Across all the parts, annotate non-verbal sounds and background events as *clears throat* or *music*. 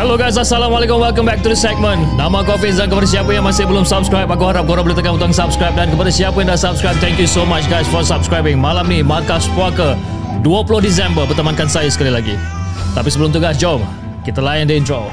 Hello guys, Assalamualaikum. Welcome back to the segment. Nama aku Hafiz dan kepada siapa yang masih belum subscribe, aku harap korang boleh tekan butang subscribe dan kepada siapa yang dah subscribe, thank you so much guys for subscribing. Malam ni, Markas Puaka 20 Disember bertemankan saya sekali lagi. Tapi sebelum tu guys, jom kita layan the intro.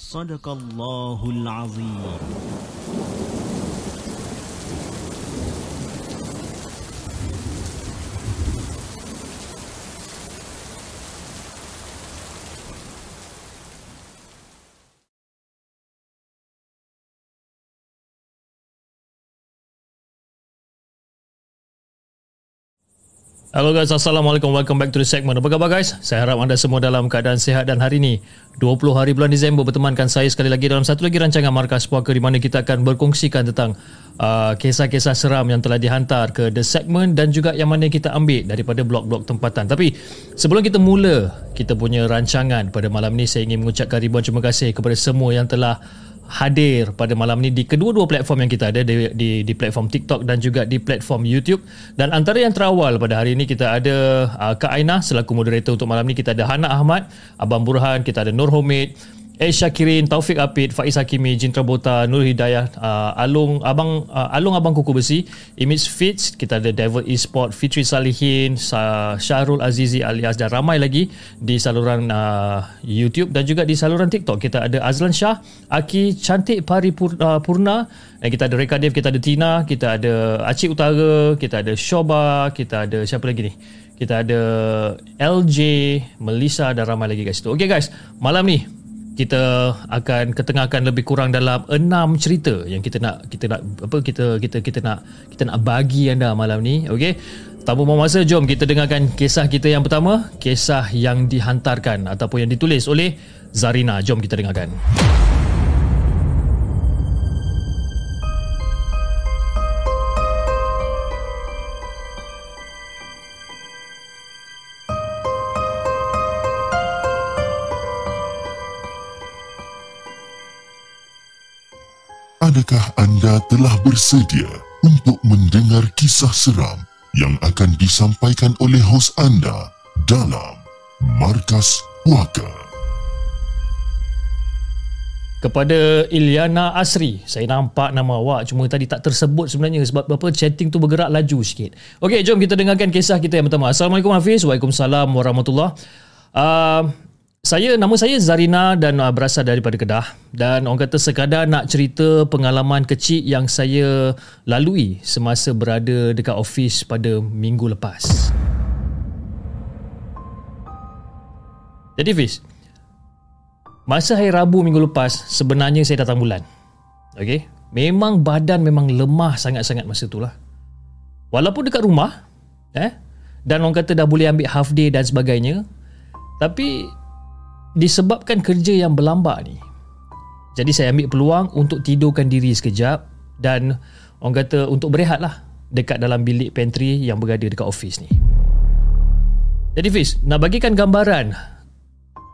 صدق الله العظيم. Hello guys, Assalamualaikum. Welcome back to the segment. Apa khabar guys? Saya harap anda semua dalam keadaan sihat dan hari ini 20 hari bulan Disember bertemankan saya sekali lagi dalam satu lagi rancangan Markas Puaka di mana kita akan berkongsikan tentang uh, kisah-kisah seram yang telah dihantar ke the segment dan juga yang mana kita ambil daripada blog-blog tempatan. Tapi sebelum kita mula kita punya rancangan pada malam ini saya ingin mengucapkan ribuan terima kasih kepada semua yang telah hadir pada malam ni di kedua-dua platform yang kita ada di, di di platform TikTok dan juga di platform YouTube. Dan antara yang terawal pada hari ini kita ada uh, Kak Aina selaku moderator untuk malam ni. Kita ada Hana Ahmad Abang Burhan kita ada Nur Homid Eh Syakirin, Taufik Apid, Faiz Hakimi, Jintra Bota, Nur Hidayah, uh, Alung Abang uh, Alung Abang Kuku Besi, Image Fits, kita ada Devil Esport, Fitri Salihin, Sa- Syahrul Azizi alias dan ramai lagi di saluran uh, YouTube dan juga di saluran TikTok. Kita ada Azlan Shah, Aki Cantik Paripurna, uh, Purna, dan kita ada Reka Dev, kita ada Tina, kita ada Acik Utara, kita ada Shoba, kita ada siapa lagi ni? Kita ada LJ, Melissa dan ramai lagi situ. Okay guys, malam ni kita akan ketengahkan lebih kurang dalam enam cerita yang kita nak kita nak apa kita kita kita nak kita nak bagi anda malam ni okey? Tanpa buang masa jom kita dengarkan kisah kita yang pertama kisah yang dihantarkan ataupun yang ditulis oleh Zarina. Jom kita dengarkan Adakah anda telah bersedia untuk mendengar kisah seram yang akan disampaikan oleh hos anda dalam Markas Puaka? kepada Ilyana Asri saya nampak nama awak cuma tadi tak tersebut sebenarnya sebab apa chatting tu bergerak laju sikit. Okey, jom kita dengarkan kisah kita yang pertama. Assalamualaikum Hafiz. Waalaikumsalam Warahmatullahi uh, saya nama saya Zarina dan uh, berasal daripada Kedah dan orang kata sekadar nak cerita pengalaman kecil yang saya lalui semasa berada dekat office pada minggu lepas. Jadi Fiz, masa hari Rabu minggu lepas sebenarnya saya datang bulan. Okey, memang badan memang lemah sangat-sangat masa tu lah. Walaupun dekat rumah, eh, dan orang kata dah boleh ambil half day dan sebagainya, tapi disebabkan kerja yang berlambak ni. Jadi saya ambil peluang untuk tidurkan diri sekejap dan orang kata untuk berehat lah dekat dalam bilik pantry yang berada dekat office ni. Jadi Fiz nak bagikan gambaran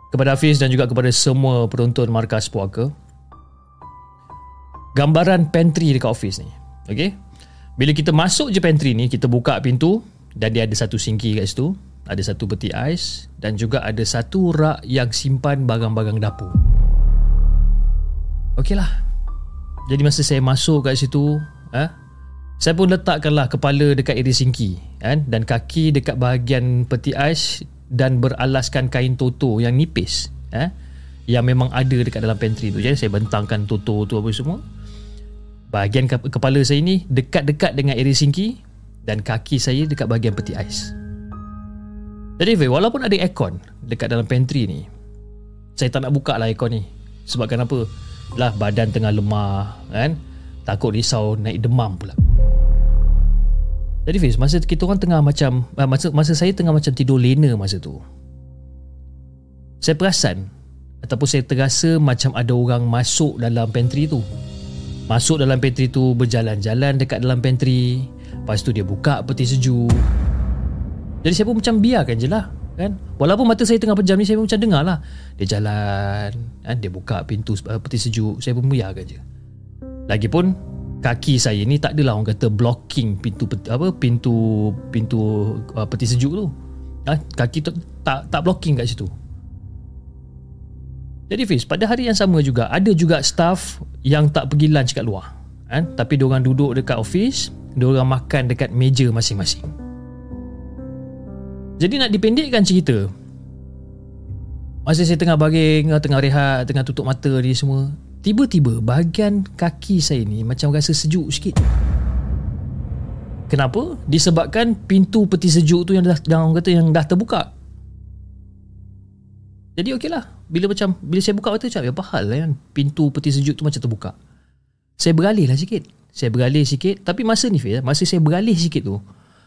kepada Hafiz dan juga kepada semua penonton Markas Puaka. Gambaran pantry dekat office ni okay? bila kita masuk je pantry ni kita buka pintu dan dia ada satu sinki kat situ ada satu peti ais dan juga ada satu rak yang simpan barang-barang dapur. Okey lah Jadi masa saya masuk kat situ eh, Saya pun letakkanlah kepala dekat area sinki kan? Dan kaki dekat bahagian peti ais Dan beralaskan kain toto yang nipis eh, Yang memang ada dekat dalam pantry tu. Jadi saya bentangkan toto tu apa semua. Bahagian kepala saya ni Dekat-dekat dengan area sinki Dan kaki saya dekat bahagian peti ais Jadi walaupun ada aircon Dekat dalam pantry ni Saya tak nak buka lah aircon ni. Sebabkan apa? lah badan tengah lemah kan? Takut risau naik demam pula. Jadi Fiz masa kita orang tengah macam uh, masa masa saya tengah macam tidur lena masa tu saya perasan ataupun saya terasa macam ada orang masuk dalam pantry tu. Masuk dalam pantry tu berjalan-jalan dekat dalam pantry lepas tu dia buka peti sejuk jadi saya pun macam biarkan je lah kan? Walaupun mata saya tengah pejam ni saya pun macam dengar lah. Dia jalan kan? Dia buka pintu uh, peti sejuk. Saya pun biarkan je. Lagipun kaki saya ni tak adalah orang kata blocking pintu peti, apa pintu pintu uh, peti sejuk tu. Ha? kaki tu tak tak blocking kat situ. Jadi Fiz pada hari yang sama juga ada juga staff yang tak pergi lunch kat luar kan? Tapi dia orang duduk dekat office dia orang makan dekat meja masing-masing jadi nak dipendekkan cerita Masa saya tengah baring Tengah rehat Tengah tutup mata ni semua Tiba-tiba bahagian kaki saya ni Macam rasa sejuk sikit Kenapa? Disebabkan pintu peti sejuk tu yang dah yang kata yang dah terbuka. Jadi okey lah. Bila macam bila saya buka mata macam apa hal lah kan pintu peti sejuk tu macam terbuka. Saya beralih lah sikit. Saya beralih sikit tapi masa ni Fiz, masa saya beralih sikit tu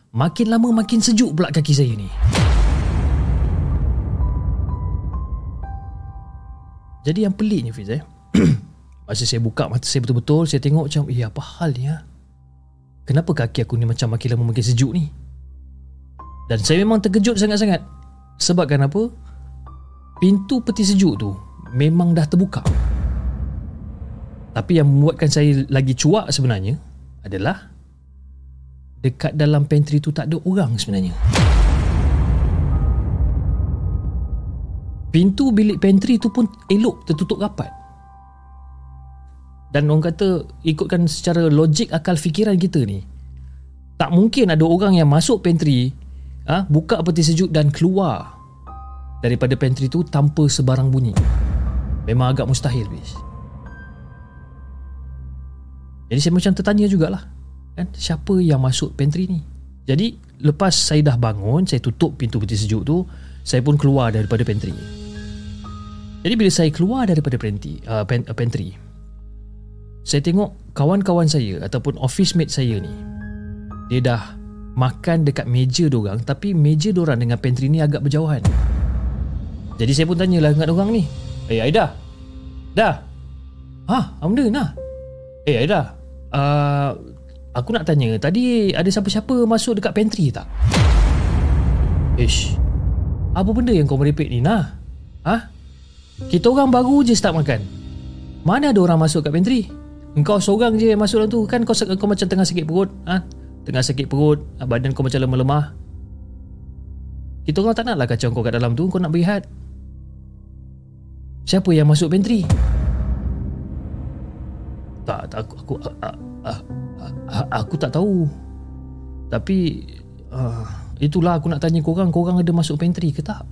Makin lama makin sejuk pula kaki saya ni. Jadi yang peliknya Fiz eh. *clears throat* Masa saya buka mata saya betul-betul Saya tengok macam Eh apa hal ni ha? Kenapa kaki aku ni macam makin lama makin sejuk ni Dan saya memang terkejut sangat-sangat Sebab kenapa Pintu peti sejuk tu Memang dah terbuka Tapi yang membuatkan saya lagi cuak sebenarnya Adalah dekat dalam pantry tu tak ada orang sebenarnya. Pintu bilik pantry tu pun elok tertutup rapat. Dan orang kata ikutkan secara logik akal fikiran kita ni tak mungkin ada orang yang masuk pantry ha, buka peti sejuk dan keluar daripada pantry tu tanpa sebarang bunyi. Memang agak mustahil bis. Jadi saya macam tertanya jugalah kan? Siapa yang masuk pantry ni? Jadi lepas saya dah bangun saya tutup pintu peti sejuk tu saya pun keluar daripada pantry. Jadi bila saya keluar daripada pantry uh, uh, pantry saya tengok kawan-kawan saya ataupun office mate saya ni dia dah makan dekat meja dorang tapi meja dorang dengan pantry ni agak berjauhan. Jadi saya pun tanyalah dengan orang ni eh Aida dah? Ha benda nah eh Aida uh, Aku nak tanya Tadi ada siapa-siapa Masuk dekat pantry tak? Ish Apa benda yang kau merepek ni Nah Ha? Kita orang baru je start makan Mana ada orang masuk kat pantry Engkau seorang je yang masuk dalam tu Kan kau, kau macam tengah sakit perut ha? Tengah sakit perut Badan kau macam lemah-lemah Kita orang tak nak lah kacau kau kat dalam tu Kau nak berehat Siapa yang masuk pantry? Tak, tak aku, aku, aku, aku, aku tak tahu. Tapi uh, itulah aku nak tanya korang korang ada masuk pantry ke tak?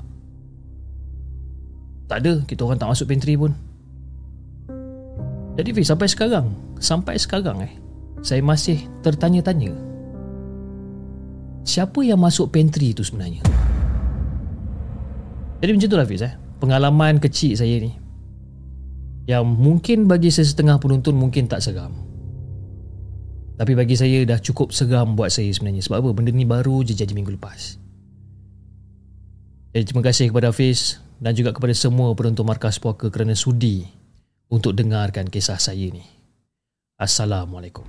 Tak ada kita orang tak masuk pantry pun. Jadi Fiz sampai sekarang sampai sekarang eh saya masih tertanya-tanya siapa yang masuk pantry tu sebenarnya? Jadi macam itulah Fiz eh pengalaman kecil saya ni yang mungkin bagi sesetengah penonton mungkin tak seram tapi bagi saya dah cukup seram buat saya sebenarnya. Sebab apa? Benda ni baru je jadi minggu lepas. Jadi terima kasih kepada Hafiz Dan juga kepada semua penonton Markas Puaka Kerana sudi Untuk dengarkan kisah saya ni. Assalamualaikum.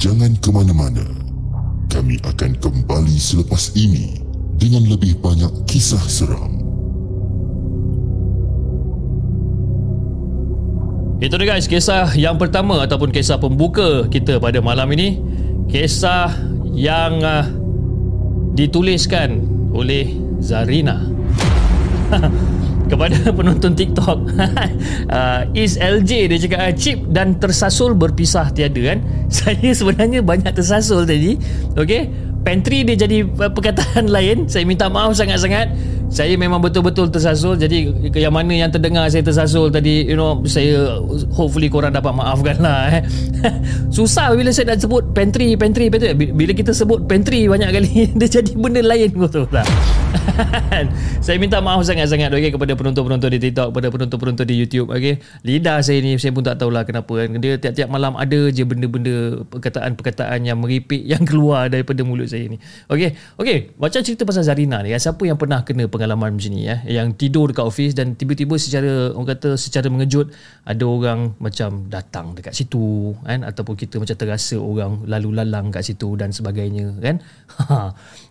Jangan ke mana-mana. Kami akan kembali selepas ini dengan lebih banyak kisah seram. Itu dia guys, kisah yang pertama ataupun kisah pembuka kita pada malam ini. Kisah yang uh, dituliskan oleh Zarina. *laughs* Kepada penonton TikTok. Uh, Is LJ dia cakap uh, chip dan tersasul berpisah tiada kan? *laughs* Saya sebenarnya banyak tersasul tadi. Okey pantry dia jadi uh, perkataan *laughs* lain. Saya minta maaf sangat-sangat. Saya memang betul-betul tersasul. Jadi yang mana yang terdengar saya tersasul tadi you know saya hopefully korang dapat maafkan lah eh. *laughs* susah bila saya nak sebut pantry pantry pantry. Bila kita sebut pantry banyak kali *laughs* dia jadi benda lain betul tak saya minta maaf sangat-sangat okay, kepada penonton-penonton di TikTok kepada penonton-penonton di YouTube okay. lidah saya ni saya pun tak tahulah kenapa kan dia tiap-tiap malam ada je benda-benda perkataan-perkataan yang meripik yang keluar daripada mulut saya ni okay. okay. macam cerita pasal Zarina ni siapa yang pernah kena peng- pengalaman macam ni ya yang tidur dekat office dan tiba-tiba secara orang kata secara mengejut ada orang macam datang dekat situ kan ataupun kita macam terasa orang lalu lalang kat situ dan sebagainya kan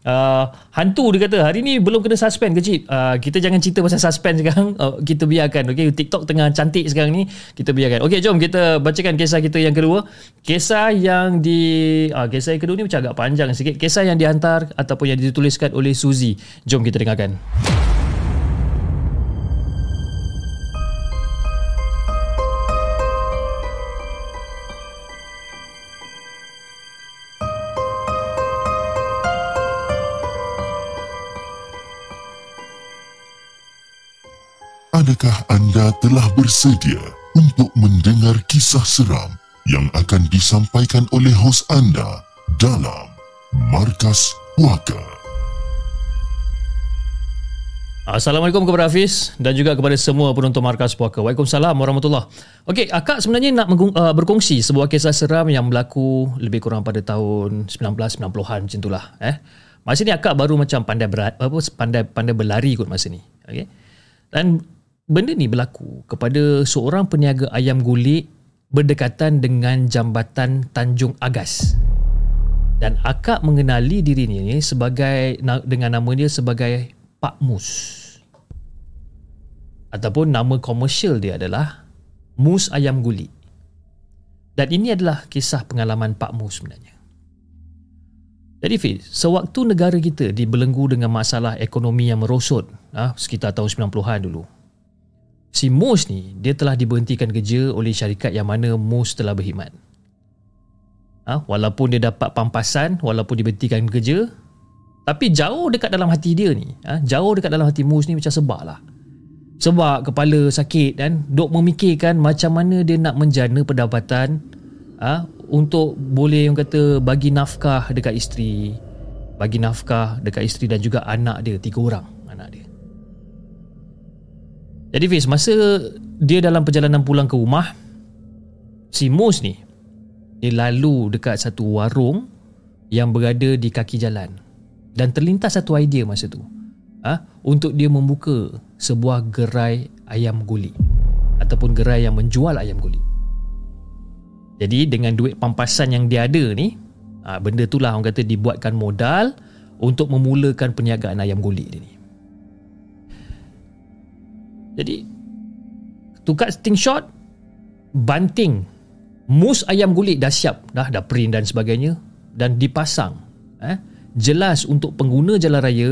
uh, *laughs* hantu dia kata hari ni belum kena suspend ke cip uh, kita jangan cerita pasal suspend sekarang. Uh, *laughs* kita biarkan okey? TikTok tengah cantik sekarang ni kita biarkan. Okey jom kita bacakan kisah kita yang kedua. Kisah yang di uh, kisah yang kedua ni macam agak panjang sikit. Kisah yang dihantar ataupun yang dituliskan oleh Suzy. Jom kita dengarkan Adakah anda telah bersedia untuk mendengar kisah seram yang akan disampaikan oleh hos anda dalam Markas Puaka? Assalamualaikum kepada Hafiz dan juga kepada semua penonton Markas Puaka. Waalaikumsalam warahmatullahi Okey, akak sebenarnya nak uh, berkongsi sebuah kisah seram yang berlaku lebih kurang pada tahun 1990-an macam itulah. Eh. Masa ni akak baru macam pandai berat, apa pandai pandai berlari kot masa ni. Okey. Dan benda ni berlaku kepada seorang peniaga ayam gulik berdekatan dengan jambatan Tanjung Agas. Dan akak mengenali diri ni sebagai dengan nama dia sebagai Pak Mus. Ataupun nama komersial dia adalah Mus Ayam Gulik. Dan ini adalah kisah pengalaman Pak Mus sebenarnya. Jadi Fiz, sewaktu negara kita dibelenggu dengan masalah ekonomi yang merosot ah, sekitar tahun 90-an dulu, si Mus ni dia telah diberhentikan kerja oleh syarikat yang mana Mus telah berkhidmat. Ha, walaupun dia dapat pampasan, walaupun diberhentikan kerja, tapi jauh dekat dalam hati dia ni, ha, jauh dekat dalam hati Mus ni macam sebab lah. Sebab kepala sakit dan duk memikirkan macam mana dia nak menjana pendapatan ha, untuk boleh yang kata bagi nafkah dekat isteri, bagi nafkah dekat isteri dan juga anak dia, tiga orang. Jadi Fiz, masa dia dalam perjalanan pulang ke rumah, si Mus ni, dia lalu dekat satu warung yang berada di kaki jalan. Dan terlintas satu idea masa tu. Ha? Untuk dia membuka sebuah gerai ayam guli. Ataupun gerai yang menjual ayam guli. Jadi dengan duit pampasan yang dia ada ni, ha, benda tu lah orang kata dibuatkan modal untuk memulakan perniagaan ayam guli dia ni. Jadi to cut thing short banting mus ayam gulik dah siap. Dah dah print dan sebagainya dan dipasang. Eh jelas untuk pengguna jalan raya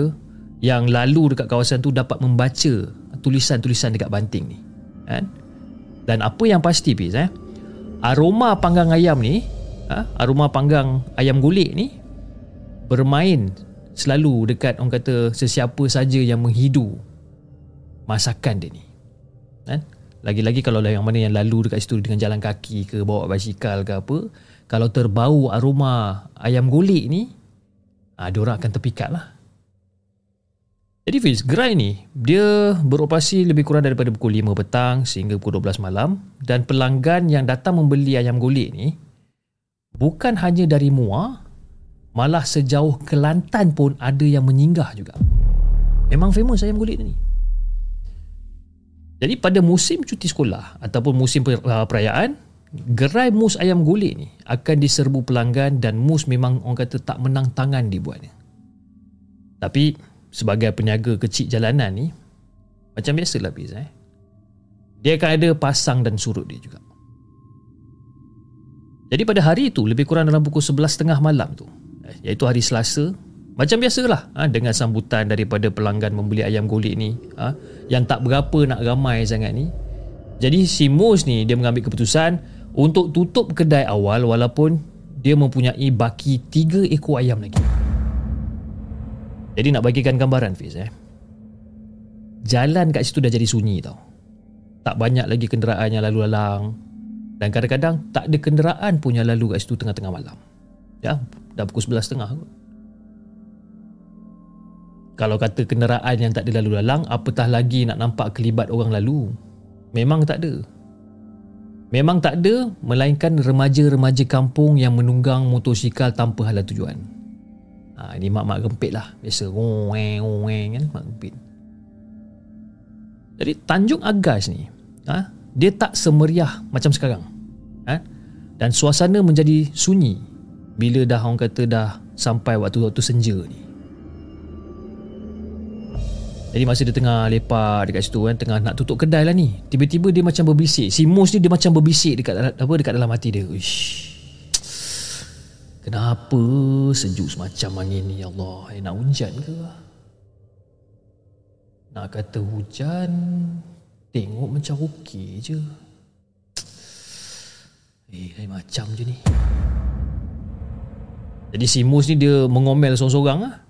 yang lalu dekat kawasan tu dapat membaca tulisan-tulisan dekat banting ni. Kan dan apa yang pasti bis eh aroma panggang ayam ni ha? aroma panggang ayam gulik ni bermain selalu dekat orang kata sesiapa saja yang menghidu masakan dia ni. Kan? Lagi-lagi kalau yang mana yang lalu dekat situ dengan jalan kaki ke bawa basikal ke apa, kalau terbau aroma ayam gulik ni, ah dia orang akan terpikat lah. Jadi Fiz, gerai ni dia beroperasi lebih kurang daripada pukul 5 petang sehingga pukul 12 malam dan pelanggan yang datang membeli ayam gulik ni bukan hanya dari Muar, malah sejauh Kelantan pun ada yang menyinggah juga. Memang famous ayam gulik ni. Jadi pada musim cuti sekolah ataupun musim uh, perayaan, gerai mus ayam gulik ni akan diserbu pelanggan dan mus memang orang kata tak menang tangan dibuatnya. Tapi sebagai peniaga kecil jalanan ni, macam biasalah Fiz eh. Dia akan ada pasang dan surut dia juga. Jadi pada hari itu lebih kurang dalam pukul 11.30 malam tu, eh, iaitu hari Selasa, Macam biasalah ha, dengan sambutan daripada pelanggan membeli ayam golek ni ha, yang tak berapa nak ramai sangat ni. Jadi si Mus ni dia mengambil keputusan untuk tutup kedai awal walaupun dia mempunyai baki tiga ekor ayam lagi. Jadi nak bagikan gambaran Fiz eh. Jalan kat situ dah jadi sunyi tau. Tak banyak lagi kenderaan yang lalu lalang dan kadang-kadang tak ada kenderaan pun yang lalu kat situ tengah-tengah malam. Ya, dah pukul 11.30 kot. Kalau kata kenderaan yang tak ada lalu lalang, apatah lagi nak nampak kelibat orang lalu. Memang tak ada. Memang tak ada, melainkan remaja-remaja kampung yang menunggang motosikal tanpa halang tujuan. Ha, ini mak-mak gempit lah. Biasa, kan, mak gempit. Jadi, Tanjung Agas ni, ha, dia tak semeriah macam sekarang. Ha? Dan suasana menjadi sunyi bila dah orang kata dah sampai waktu-waktu senja ni. Jadi masa dia tengah lepak dekat situ kan Tengah nak tutup kedai lah ni Tiba-tiba dia macam berbisik. Si Mus ni dia macam berbisik dekat, apa, dekat dalam hati dia. Uish. Kenapa sejuk semacam angin ni Ya Allah? Eh, Nak hujan ke? Nak kata hujan Tengok macam okey je. Eh lain macam je ni. Jadi si Mus ni dia mengomel seorang-seorang lah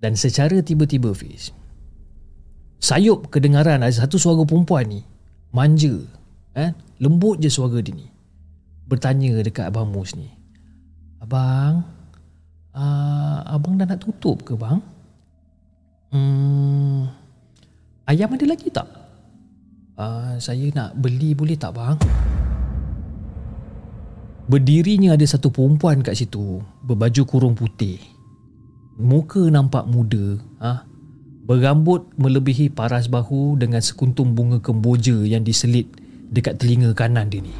dan secara tiba-tiba Fiz Sayup kedengaran ada satu suara perempuan ni Manja eh? Lembut je suara dia ni Bertanya dekat Abang Mus ni Abang uh, Abang dah nak tutup ke bang? Hmm, ayam ada lagi tak? Uh, saya nak beli boleh tak bang? Berdirinya ada satu perempuan kat situ Berbaju kurung putih muka nampak muda ha? berambut melebihi paras bahu dengan sekuntum bunga kemboja yang diselit dekat telinga kanan dia ni.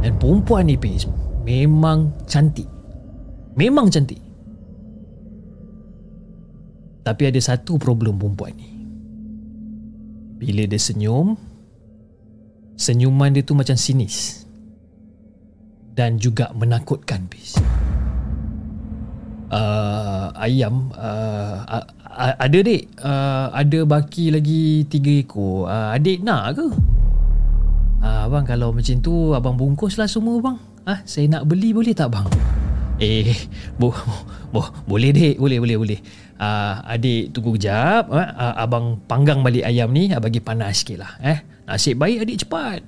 Dan perempuan ni Pis memang cantik. Memang cantik. Tapi ada satu problem perempuan ni. Bila dia senyum senyuman dia tu macam sinis dan juga menakutkan Pis uh, ayam uh, ada dek uh, ada baki lagi tiga ekor. Uh, adik nak ke? Uh, abang kalau macam tu abang bungkus lah semua bang. Ah uh, saya nak beli boleh tak bang? Eh bo, bo, boleh dek boleh boleh boleh. Uh, adik tunggu kejap. Uh, uh, abang panggang balik ayam ni uh, bagi panas sikit lah eh. Nasib baik adik cepat.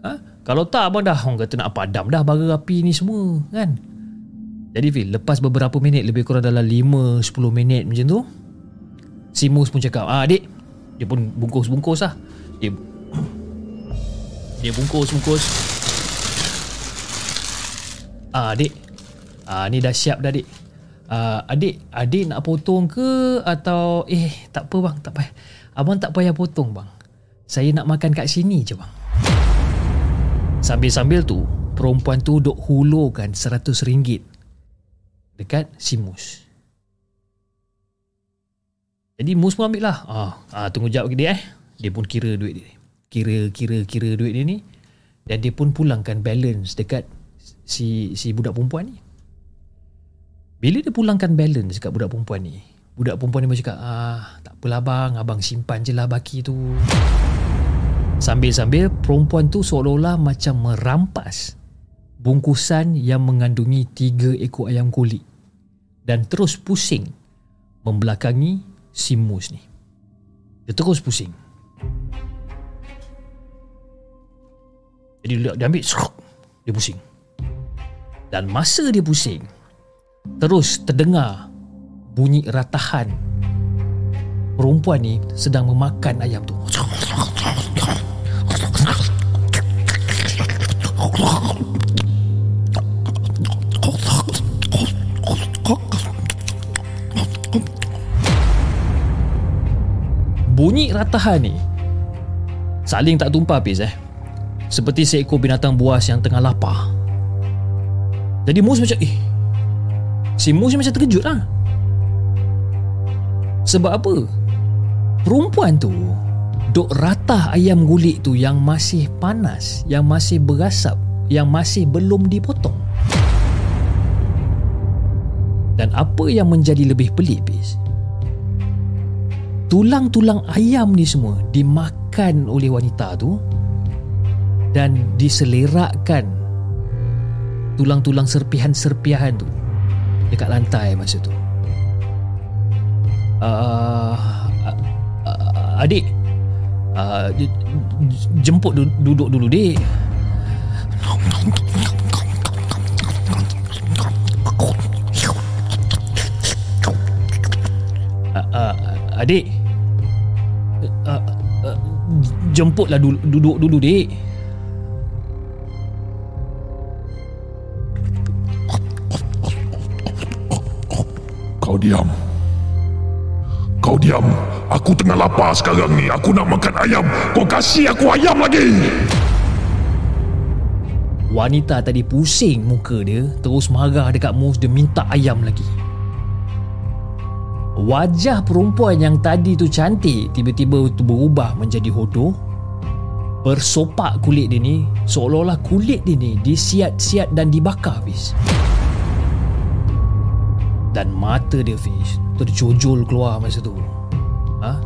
Uh, kalau tak abang dah orang kata nak padam dah bara api ni semua kan jadi Phil, lepas beberapa minit lebih kurang dalam 5-10 minit macam tu Si Mus pun cakap, ah adik. Dia pun bungkus-bungkus lah. Dia Dia bungkus-bungkus. Ah adik. Ah ni dah siap dah adik. Ah, Adik, adik nak potong ke? Atau eh tak apa bang, tak payah. Abang tak payah potong bang. Saya nak makan kat sini je bang. Sambil-sambil tu Perempuan tu duk hulurkan seratus ringgit dekat si Mus. Jadi Mus pun ambil lah. Ah, ah, tunggu jap dia eh. Dia pun kira duit dia. Kira, kira, kira duit dia ni. Dan dia pun pulangkan balance dekat si si budak perempuan ni. Bila dia pulangkan balance dekat budak perempuan ni, budak perempuan ni macam cakap, ah, tak apalah bang, abang simpan je lah baki tu. Sambil-sambil perempuan tu seolah-olah macam merampas bungkusan yang mengandungi tiga ekor ayam kulit dan terus pusing membelakangi si Mus ni. Dia terus pusing. Jadi dia ambil seruk, dia pusing. Dan masa dia pusing, terus terdengar bunyi ratahan perempuan ni sedang memakan ayam tu. Bunyi ratahan ni. Saling tak tumpah Fiz eh. Seperti seekor binatang buas yang tengah lapar. Jadi Mus macam eh Si Mus macam terkejut lah Sebab apa? Perempuan tu Duk ratah ayam gulik tu yang masih panas Yang masih berasap Yang masih belum dipotong. Dan apa yang menjadi lebih pelik bis Tulang-tulang ayam ni semua Dimakan oleh wanita tu Dan diselerakkan Tulang-tulang serpihan-serpihan tu Dekat lantai masa tu. Uh, Adik uh, Jemput duduk dulu dik. Adik jemputlah dulu, duduk dulu dik. Kau diam. Kau diam. Aku tengah lapar sekarang ni. Aku nak makan ayam. Kau kasih aku ayam lagi. Wanita tadi pusing muka dia Terus marah dekat Mus Dia minta ayam lagi. Wajah perempuan yang tadi tu cantik Tiba-tiba berubah menjadi hodoh Bersopak kulit dia ni Seolah-olah kulit dia ni Disiat-siat dan dibakar habis Dan mata dia Fish Terjojol keluar masa tu ha?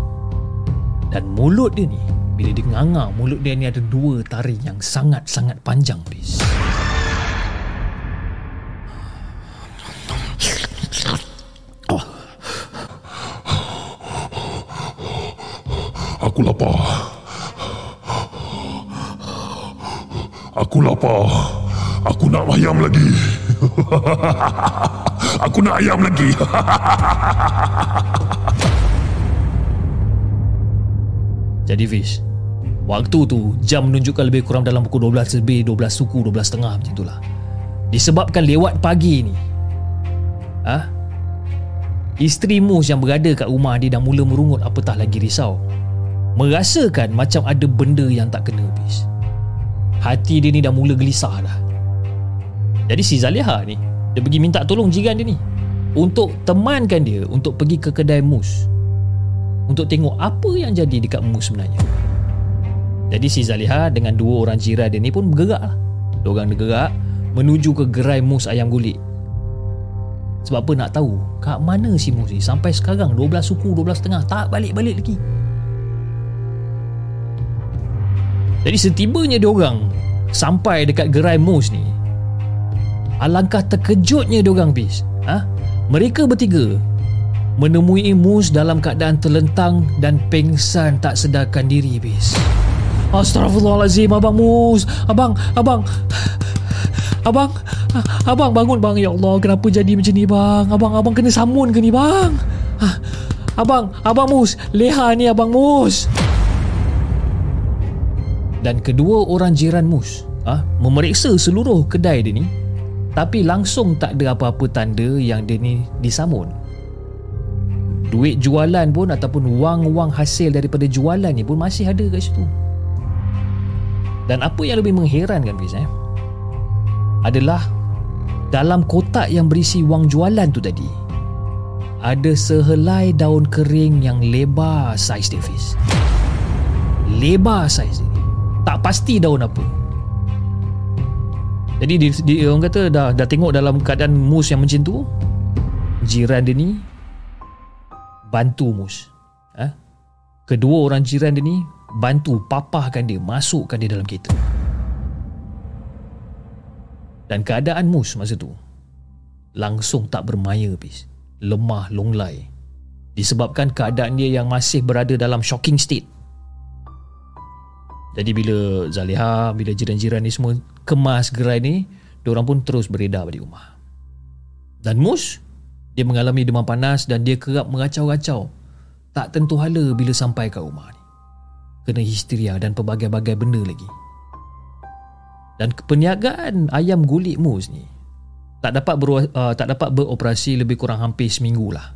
Dan mulut dia ni Bila dia nganga Mulut dia ni ada dua taring Yang sangat-sangat panjang Fish Aku lapar. Aku lapar. Aku nak ayam lagi. *laughs* Aku nak ayam lagi. *laughs* Jadi Fish Waktu tu jam menunjukkan lebih kurang dalam pukul 12 lebih 12 suku 12 setengah macam itulah Disebabkan lewat pagi ni Ah, ha? Isteri Mus yang berada kat rumah dia dah mula merungut apatah lagi risau Merasakan macam ada benda yang tak kena Hati dia ni dah mula gelisah dah. Jadi si Zaliha ni Dia pergi minta tolong jiran dia ni. Untuk temankan dia Untuk pergi ke kedai mus. Untuk tengok apa yang jadi dekat mus sebenarnya. Jadi si Zaliha dengan dua orang jiran dia ni pun bergerak lah. Dua orang dia gerak Menuju ke gerai mus ayam gulik. Sebab apa nak tahu Kat mana si mus ni? Sampai sekarang 12 suku 12 setengah Tak balik-balik lagi Jadi setibanya diorang sampai dekat gerai Mus ni, alangkah terkejutnya diorang bis. Ha? Mereka bertiga menemui Mus dalam keadaan terlentang dan pengsan tak sedarkan diri bis. Astagfirullahalazim abang Mus. Abang, abang. Abang, abang bangun bang. Ya Allah, kenapa jadi macam ni bang? Abang, abang kena samun ke ni bang? Ha? Abang, abang Mus. Leha ni abang Mus dan kedua orang jiran Mus. Ah, memeriksa seluruh kedai dia ni tapi langsung tak ada apa-apa tanda yang dia ni disamun. Duit jualan pun ataupun wang-wang hasil daripada jualan ni pun masih ada kat situ. Dan apa yang lebih mengherankan Fiz eh adalah dalam kotak yang berisi wang jualan tu tadi ada sehelai daun kering yang lebar saiz dia Fiz. Lebar saiz dia tak pasti daun apa. Jadi di, di, orang kata dah dah tengok dalam keadaan mus yang macam tu jiran dia ni bantu mus ha? kedua orang jiran dia ni bantu papahkan dia masukkan dia dalam kereta. Dan keadaan mus masa tu langsung tak bermaya habis. Lemah longlai. Disebabkan keadaan dia yang masih berada dalam shocking state jadi bila Zaliha, bila jiran-jiran ni semua kemas gerai ni, orang pun terus beredar di rumah. Dan Mus, dia mengalami demam panas dan dia kerap mengacau-acau. Tak tentu hala bila sampai ke rumah ni. Kena histeria dan pelbagai-bagai benda lagi. Dan perniagaan ayam gulik Mus ni tak dapat ber, uh, tak dapat beroperasi lebih kurang hampir seminggu lah.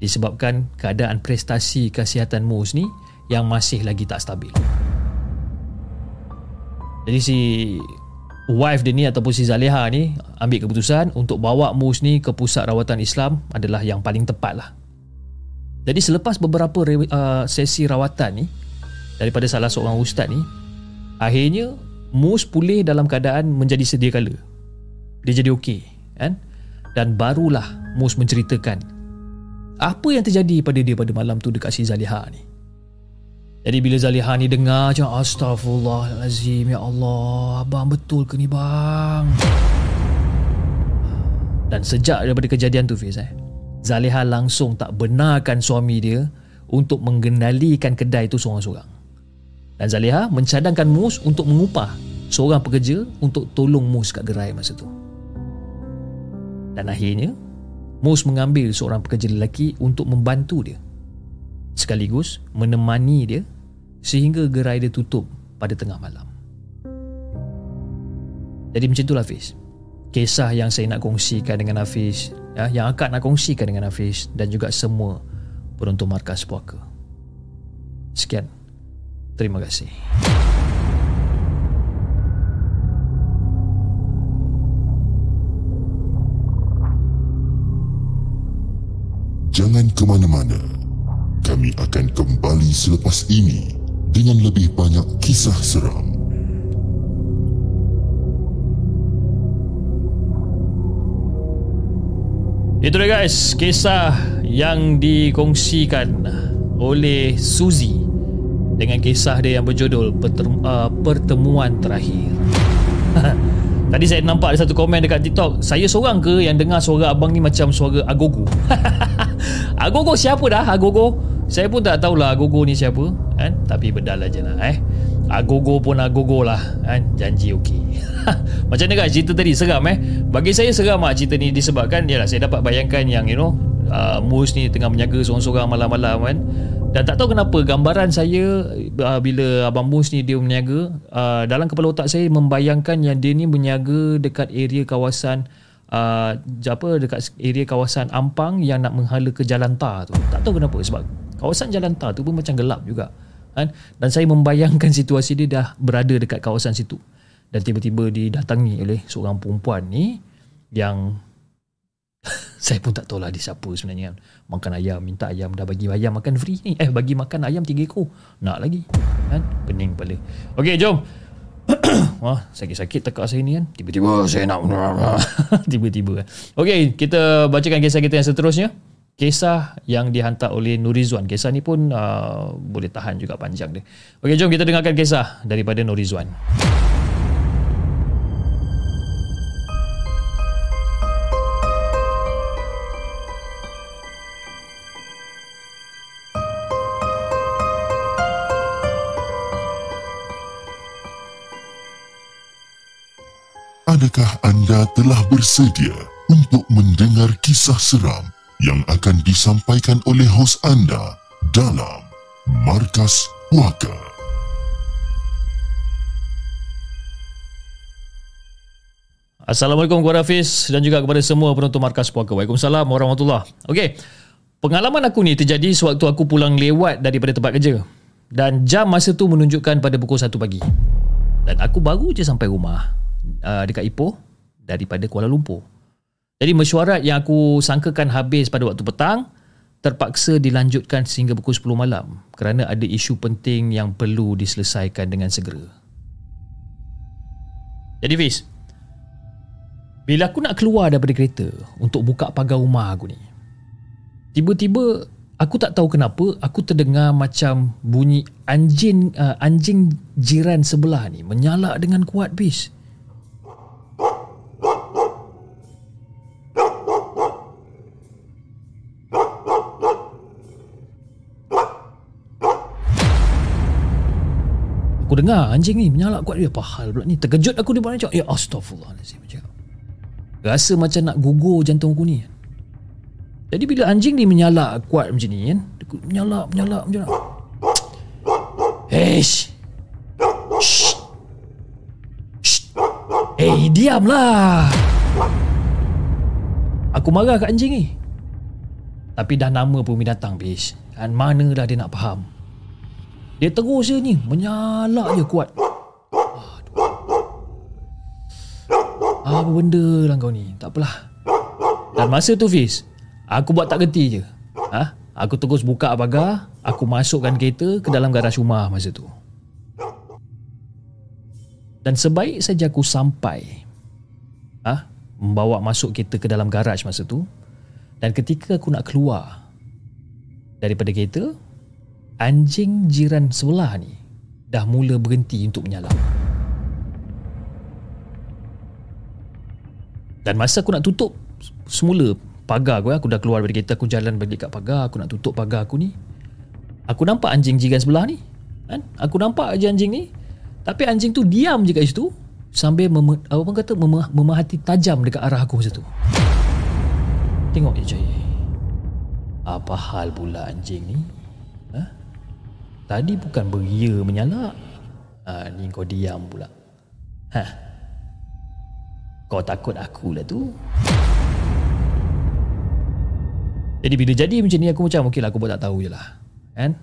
Disebabkan keadaan prestasi kesihatan Mus ni yang masih lagi tak stabil. Jadi si wife dia ni ataupun si Zaleha ni ambil keputusan untuk bawa Mus ni ke pusat rawatan Islam adalah yang paling tepat lah. Jadi selepas beberapa uh, sesi rawatan ni daripada salah seorang ustaz ni akhirnya Mus pulih dalam keadaan menjadi sedia kala. Dia jadi okey kan? dan barulah Mus menceritakan apa yang terjadi pada dia pada malam tu dekat si Zaliha ni. Jadi bila Zaliha ni dengar macam Astaghfirullahalazim ya Allah, abang betul ke ni bang? Dan sejak daripada kejadian tu Fiz eh, Zaliha langsung tak benarkan suami dia untuk mengendalikan kedai tu seorang-seorang. Dan Zaliha mencadangkan Mus untuk mengupah seorang pekerja untuk tolong Mus kat gerai masa tu. Dan akhirnya, Mus mengambil seorang pekerja lelaki untuk membantu dia. Sekaligus menemani dia sehingga gerai dia tutup pada tengah malam. Jadi macam itulah Hafiz. Kisah yang saya nak kongsikan dengan Hafiz, ya, yang akan nak kongsikan dengan Hafiz dan juga semua penonton markas puaka. Sekian. Terima kasih. Jangan ke mana-mana. Kami akan kembali selepas ini dengan lebih banyak kisah seram. Itu dia guys, kisah yang dikongsikan oleh Suzy dengan kisah dia yang berjudul uh, Pertemuan Terakhir. *laughs* Tadi saya nampak ada satu komen dekat TikTok Saya seorang ke yang dengar suara abang ni macam suara Agogo *laughs* Agogo siapa dah Agogo Saya pun tak tahulah Agogo ni siapa kan? Tapi bedal aja lah eh Agogo pun agogo lah kan? Janji okey *laughs* Macam mana guys cerita tadi seram eh Bagi saya seram lah cerita ni disebabkan Yalah saya dapat bayangkan yang you know uh, Mus ni tengah menjaga seorang-seorang malam-malam kan dan tak tahu kenapa gambaran saya uh, bila Abang Mus ni dia berniaga uh, dalam kepala otak saya membayangkan yang dia ni berniaga dekat area kawasan uh, apa dekat area kawasan Ampang yang nak menghala ke Jalan Tar tu. Tak tahu kenapa sebab kawasan Jalan Tar tu pun macam gelap juga. Kan? Dan saya membayangkan situasi dia dah berada dekat kawasan situ. Dan tiba-tiba didatangi oleh seorang perempuan ni yang *laughs* saya pun tak tahu lah dia siapa sebenarnya makan ayam minta ayam dah bagi ayam makan free ni. Eh bagi makan ayam tiga ekor. Nak lagi kan? Pening kepala. Okey, jom. *coughs* Wah, sakit-sakit tekak saya ni kan? Tiba-tiba saya nak *laughs* Tiba-tiba kan? Okey, kita bacakan kisah kita yang seterusnya Kisah yang dihantar oleh Nurizwan Kisah ni pun uh, boleh tahan juga panjang dia Okey, jom kita dengarkan kisah daripada Nurizwan Adakah anda telah bersedia untuk mendengar kisah seram yang akan disampaikan oleh hos anda dalam Markas Puaka? Assalamualaikum kepada Hafiz dan juga kepada semua penonton Markas Puaka. Waalaikumsalam warahmatullahi Okey, pengalaman aku ni terjadi sewaktu aku pulang lewat daripada tempat kerja. Dan jam masa tu menunjukkan pada pukul 1 pagi. Dan aku baru je sampai rumah uh, dekat Ipoh daripada Kuala Lumpur. Jadi mesyuarat yang aku sangkakan habis pada waktu petang terpaksa dilanjutkan sehingga pukul 10 malam kerana ada isu penting yang perlu diselesaikan dengan segera. Jadi Fiz, bila aku nak keluar daripada kereta untuk buka pagar rumah aku ni, tiba-tiba aku tak tahu kenapa aku terdengar macam bunyi anjing uh, anjing jiran sebelah ni menyala dengan kuat Fiz. Dengar anjing ni menyalak kuat dia. Apa hal pula ni? Terkejut aku di bawah cakap. Ya astagfirullahaladzim. Cakap. Rasa macam nak gugur jantung aku ni. Jadi bila anjing ni menyalak kuat macam ni kan. Menyalak, menyalak, menyalak. Hei. Shh. Shh. Hey, diamlah. Aku marah kat anjing ni. Tapi dah nama pun binatang, bis. Kan mana dah dia nak faham. Dia terus je ni Menyalak je kuat. Apa benda lah kau ni? Tak apalah. Dan masa tu Fiz Aku buat tak geti je. Ha? Aku terus buka pagar Aku masukkan kereta ke dalam garaj rumah masa tu. Dan sebaik saja aku sampai ha? membawa masuk kereta ke dalam garaj masa tu. Dan ketika aku nak keluar daripada kereta anjing jiran sebelah ni dah mula berhenti untuk menyala. Dan masa aku nak tutup semula pagar aku, aku dah keluar dari kereta aku jalan balik kat pagar aku nak tutup pagar aku ni aku nampak anjing jiran sebelah ni kan? Aku nampak aja anjing ni tapi anjing tu diam je kat situ sambil mem, apa pun kata mem, memahati tajam dekat arah aku masa tu. Tengok je Jai apa hal pula anjing ni? Tadi bukan beria menyala. Ha, ni kau diam pula. Ha? kau takut aku lah tu. Jadi bila jadi macam ni aku macam okey lah aku buat tak tahu je lah. Kan?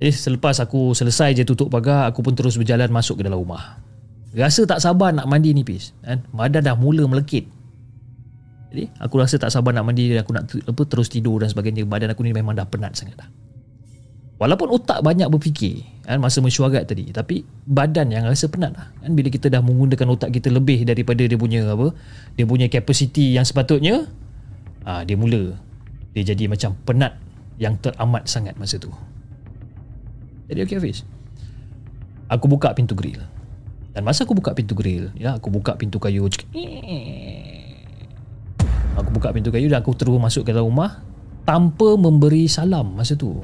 Jadi selepas aku selesai je tutup pagar aku pun terus berjalan masuk ke dalam rumah. Rasa tak sabar nak mandi ni pis. Kan? Badan dah mula melekit. Jadi aku rasa tak sabar nak mandi Aku nak apa, terus tidur dan sebagainya. Badan aku ni memang dah penat sangat dah Walaupun otak banyak berfikir kan, Masa mesyuarat tadi Tapi badan yang rasa penat lah kan? Bila kita dah menggunakan otak kita lebih Daripada dia punya apa Dia punya capacity yang sepatutnya ah Dia mula Dia jadi macam penat Yang teramat sangat masa tu Jadi okey Hafiz Aku buka pintu grill dan masa aku buka pintu grill, ya, aku buka pintu kayu. Aku buka pintu kayu dan aku terus masuk ke dalam rumah tanpa memberi salam masa tu.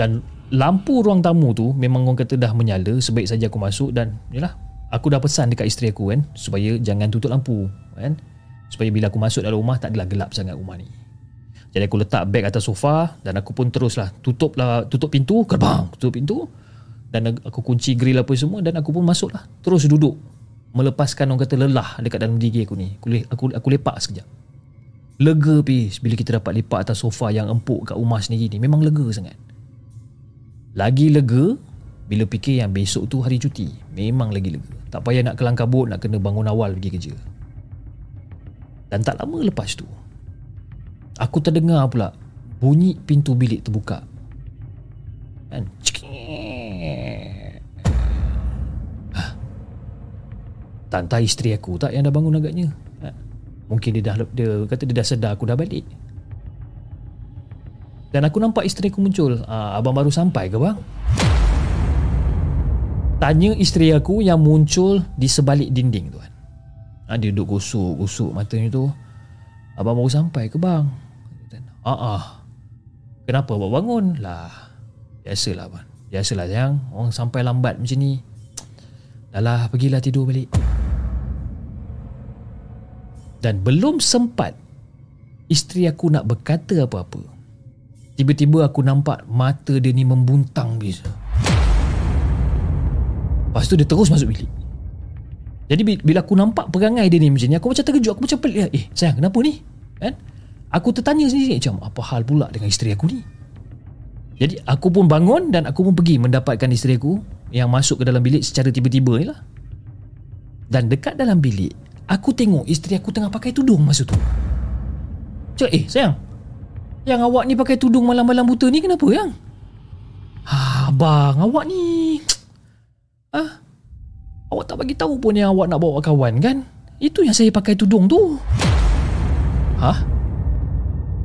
Dan lampu ruang tamu tu memang orang kata dah menyala sebaik saja aku masuk dan yalah aku dah pesan dekat isteri aku kan supaya jangan tutup lampu kan? Supaya bila aku masuk dalam rumah tak adalah gelap sangat rumah ni. Jadi aku letak beg atas sofa dan aku pun teruslah tutup lah tutup pintu gerbang tutup pintu. Dan aku kunci grill apa semua dan aku pun masuk lah terus duduk melepaskan orang kata lelah dekat dalam diri aku ni. Aku, aku, aku lepak sekejap. Lega pis bila kita dapat lepak atas sofa yang empuk kat rumah sendiri ni. Memang lega sangat lagi lega bila fikir yang besok tu hari cuti. Memang lagi lega. Tak payah nak kelang kabut nak kena bangun awal pergi kerja. Dan tak lama lepas tu aku terdengar pula bunyi pintu bilik terbuka. Kan? Tanta isteri aku tak yang dah bangun agaknya. Mungkin dia dah dia kata dia dah sedar aku dah balik. Dan aku nampak isteri aku muncul. Ah, abang baru sampai ke bang? Tanya isteri aku yang muncul di sebalik dinding tuan. Ha, dia duduk gosok-gosok matanya tu. Abang baru sampai ke bang? Ah, ah. Kenapa abang bangun? Lah, biasalah bang. Biasalah sayang. Orang sampai lambat macam ni. Dah lah, pergilah tidur balik dan belum sempat isteri aku nak berkata apa-apa tiba-tiba aku nampak mata dia ni membuntang bisa. Lepas tu dia terus masuk bilik. Jadi bila aku nampak perangai dia ni macam ni aku macam terkejut. Aku macam pelik eh sayang kenapa ni? Kan? Aku tertanya sendiri macam apa hal pula dengan isteri aku ni? Jadi aku pun bangun dan aku pun pergi mendapatkan isteri aku yang masuk ke dalam bilik secara tiba-tiba ni lah. Dan dekat dalam bilik Aku tengok isteri aku tengah pakai tudung masa tu. Cakap eh sayang Yang awak ni pakai tudung malam-malam buta ni kenapa yang? Ha, abang awak ni *tsk* Ah, Awak tak bagi tahu pun yang awak nak bawa kawan kan? Itu yang saya pakai tudung tu. Hah?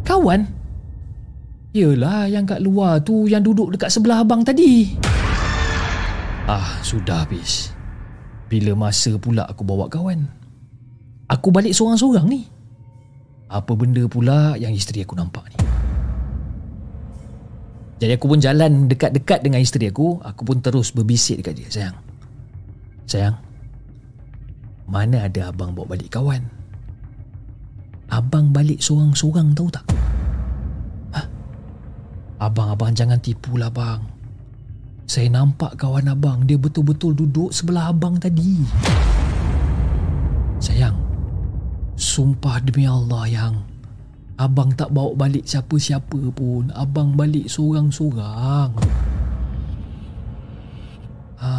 Kawan? Yelah yang kat luar tu Yang duduk dekat sebelah abang tadi. Ah sudah habis. Bila masa pula aku bawa kawan? Aku balik seorang-seorang ni Apa benda pula yang isteri aku nampak ni? Jadi aku pun jalan dekat-dekat dengan isteri aku Aku pun terus berbisik dekat dia Sayang Sayang Mana ada abang bawa balik kawan? Abang balik seorang-seorang tahu tak? Hah? Abang-abang jangan tipu lah bang. Saya nampak kawan abang Dia betul-betul duduk sebelah abang tadi. Sayang Sumpah demi Allah yang Abang tak bawa balik siapa-siapa pun Abang balik seorang-seorang ha,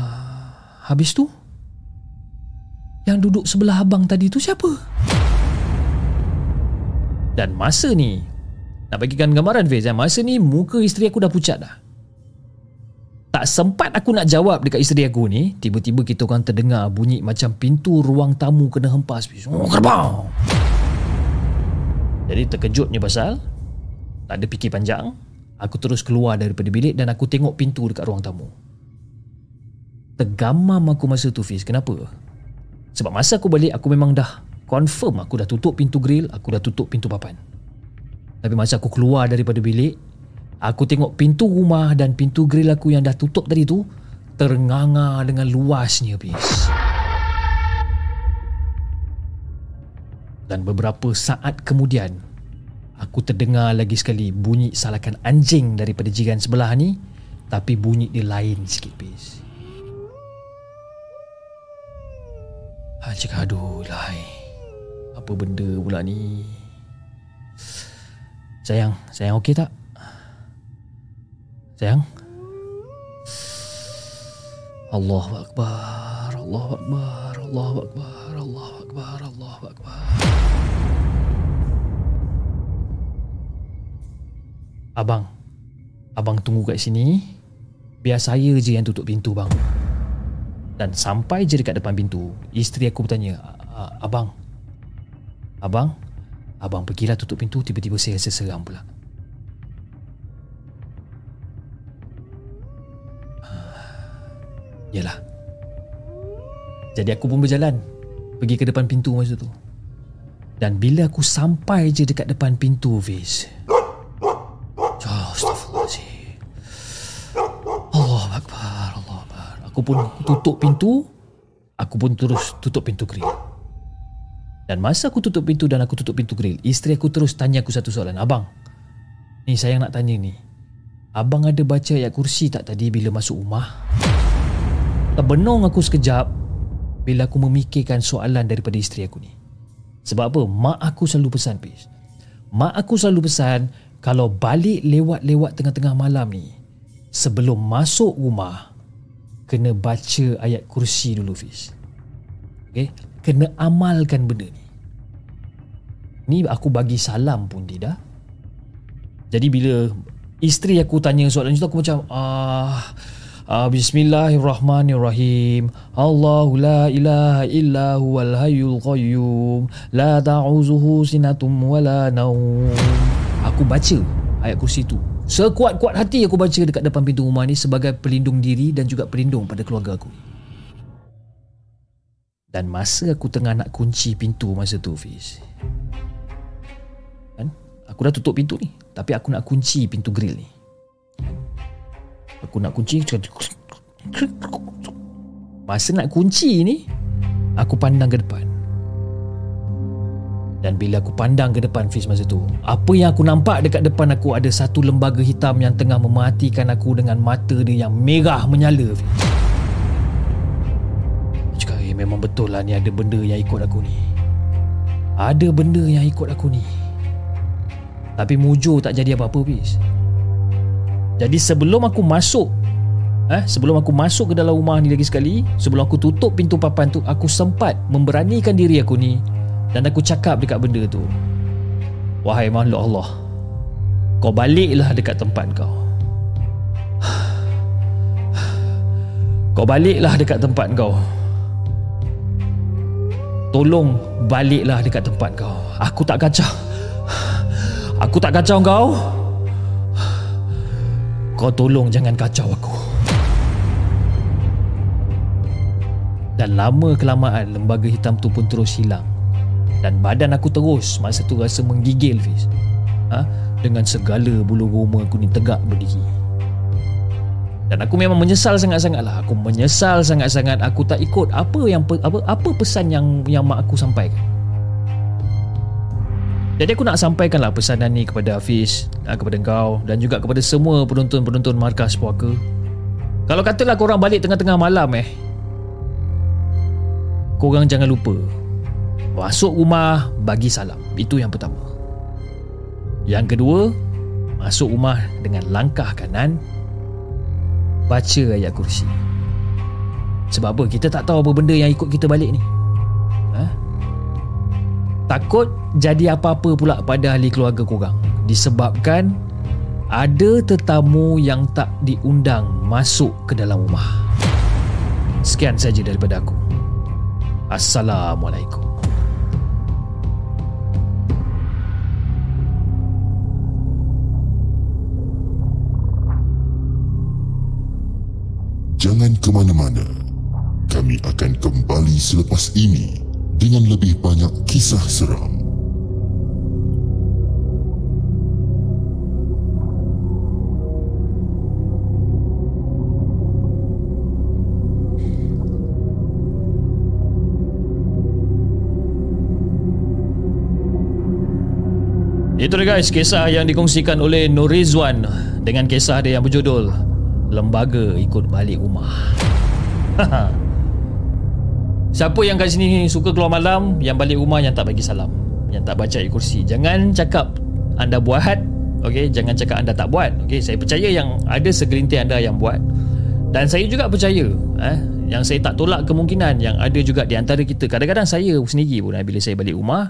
Habis tu Yang duduk sebelah abang tadi tu siapa? Dan masa ni Nak bagikan gambaran Fiz eh? Masa ni muka isteri aku dah pucat dah Tak sempat aku nak jawab dekat isteri aku ni, tiba-tiba kita orang terdengar bunyi macam pintu ruang tamu kena hempas. Oh, kerbau! Jadi terkejutnya pasal tak ada fikir panjang, aku terus keluar daripada bilik dan aku tengok pintu dekat ruang tamu. Tergamam aku masa tu Fiz, kenapa? Sebab masa aku balik aku memang dah confirm aku dah tutup pintu grill, aku dah tutup pintu papan. Tapi masa aku keluar daripada bilik, Aku tengok pintu rumah dan pintu grill aku yang dah tutup tadi tu ternganga dengan luasnya bis. Dan beberapa saat kemudian aku terdengar lagi sekali bunyi salakan anjing daripada jiran sebelah ni tapi bunyi dia lain sikit bis. Cakap aduh lai. Apa benda pula ni? Sayang, sayang okey tak? Sayang? Allahu Akbar Allahu Akbar Allahu Akbar Allahu Akbar Allahu Akbar. Abang Abang tunggu kat sini. Biar saya je yang tutup pintu bang. Dan sampai je dekat depan pintu Isteri aku bertanya Abang? Abang Abang pergilah tutup pintu Tiba-tiba saya rasa seram pula Yalah. Jadi aku pun berjalan Pergi ke depan pintu masa tu. Dan bila aku sampai je dekat depan pintu Fiz. Astaghfirullahaladzim. Allah Akbar Allah Akbar. Aku pun tutup pintu. Aku pun terus tutup pintu grill. Dan masa aku tutup pintu dan aku tutup pintu grill Isteri aku terus tanya aku satu soalan. Abang Ni saya nak tanya ni. Abang ada baca ayat kursi tak tadi bila masuk rumah? Terbenung aku sekejap bila aku memikirkan soalan daripada isteri aku ni. Sebab apa? Mak aku selalu pesan, Pis. Mak aku selalu pesan kalau balik lewat-lewat tengah-tengah malam ni, sebelum masuk rumah, kena baca ayat kursi dulu, Fiz. Okay? Kena amalkan benda ni. Ni aku bagi salam pun tidak. Jadi bila isteri aku tanya soalan itu, aku macam, ah, Uh, Bismillahirrahmanirrahim. Allahu la ilaha illa huwal hayyul qayyum. La ta'uzuhu sinatum wa la naum. Aku baca ayat kursi tu. Sekuat-kuat hati aku baca dekat depan pintu rumah ni sebagai pelindung diri dan juga pelindung pada keluarga aku. Dan masa aku tengah nak kunci pintu masa tu Fiz. Kan? Aku dah tutup pintu ni. Tapi aku nak kunci pintu grill ni. Aku nak kunci Masa nak kunci ni Aku pandang ke depan. Dan bila aku pandang ke depan Fiz masa tu Apa yang aku nampak dekat depan aku Ada satu lembaga hitam yang tengah mematikan aku Dengan mata dia yang merah menyala Fiz. Aku cakap eh memang betul lah ni ada benda yang ikut aku ni. Ada benda yang ikut aku ni. Tapi mujur tak jadi apa-apa Fiz jadi sebelum aku masuk eh sebelum aku masuk ke dalam rumah ni lagi sekali, sebelum aku tutup pintu papan tu, aku sempat memberanikan diri aku ni dan aku cakap dekat benda tu. Wahai makhluk Allah, kau baliklah dekat tempat kau. *sighs* Kau baliklah dekat tempat kau. Tolong baliklah dekat tempat kau. Aku tak kacau. *sighs* Aku tak kacau kau. Kau tolong jangan kacau aku. Dan lama kelamaan lembaga hitam tu pun terus hilang. Dan badan aku terus masa tu rasa menggigil Fiz. Ha? Dengan segala bulu roma aku ni tegak berdiri. Dan aku memang menyesal sangat-sangat lah. Aku menyesal sangat-sangat. Aku tak ikut apa yang apa apa pesan yang yang mak aku sampaikan jadi aku nak sampaikanlah pesanan ni kepada Hafiz, ah, kepada kau dan juga kepada semua penonton-penonton Markas Puaka. Kalau katalah korang balik tengah-tengah malam eh, korang jangan lupa masuk rumah bagi salam. Itu yang pertama. Yang kedua, masuk rumah dengan langkah kanan baca ayat kursi. Sebab apa? Kita tak tahu apa benda yang ikut kita balik ni. Takut jadi apa-apa pula pada ahli keluarga korang Disebabkan ada tetamu yang tak diundang masuk ke dalam rumah. Sekian saja daripada aku. Assalamualaikum. Jangan ke mana-mana. Kami akan kembali selepas ini dengan lebih banyak kisah seram. Itu dia guys, kisah yang dikongsikan oleh Nurizwan dengan kisah dia yang berjudul Lembaga Ikut Balik Rumah. *laughs* Siapa yang kat sini suka keluar malam, yang balik rumah yang tak bagi salam, yang tak baca ayat kursi. Jangan cakap anda buat, okey, jangan cakap anda tak buat. Okey, saya percaya yang ada segelintir anda yang buat. Dan saya juga percaya, eh, yang saya tak tolak kemungkinan yang ada juga di antara kita. Kadang-kadang saya sendiri pun eh, bila saya balik rumah,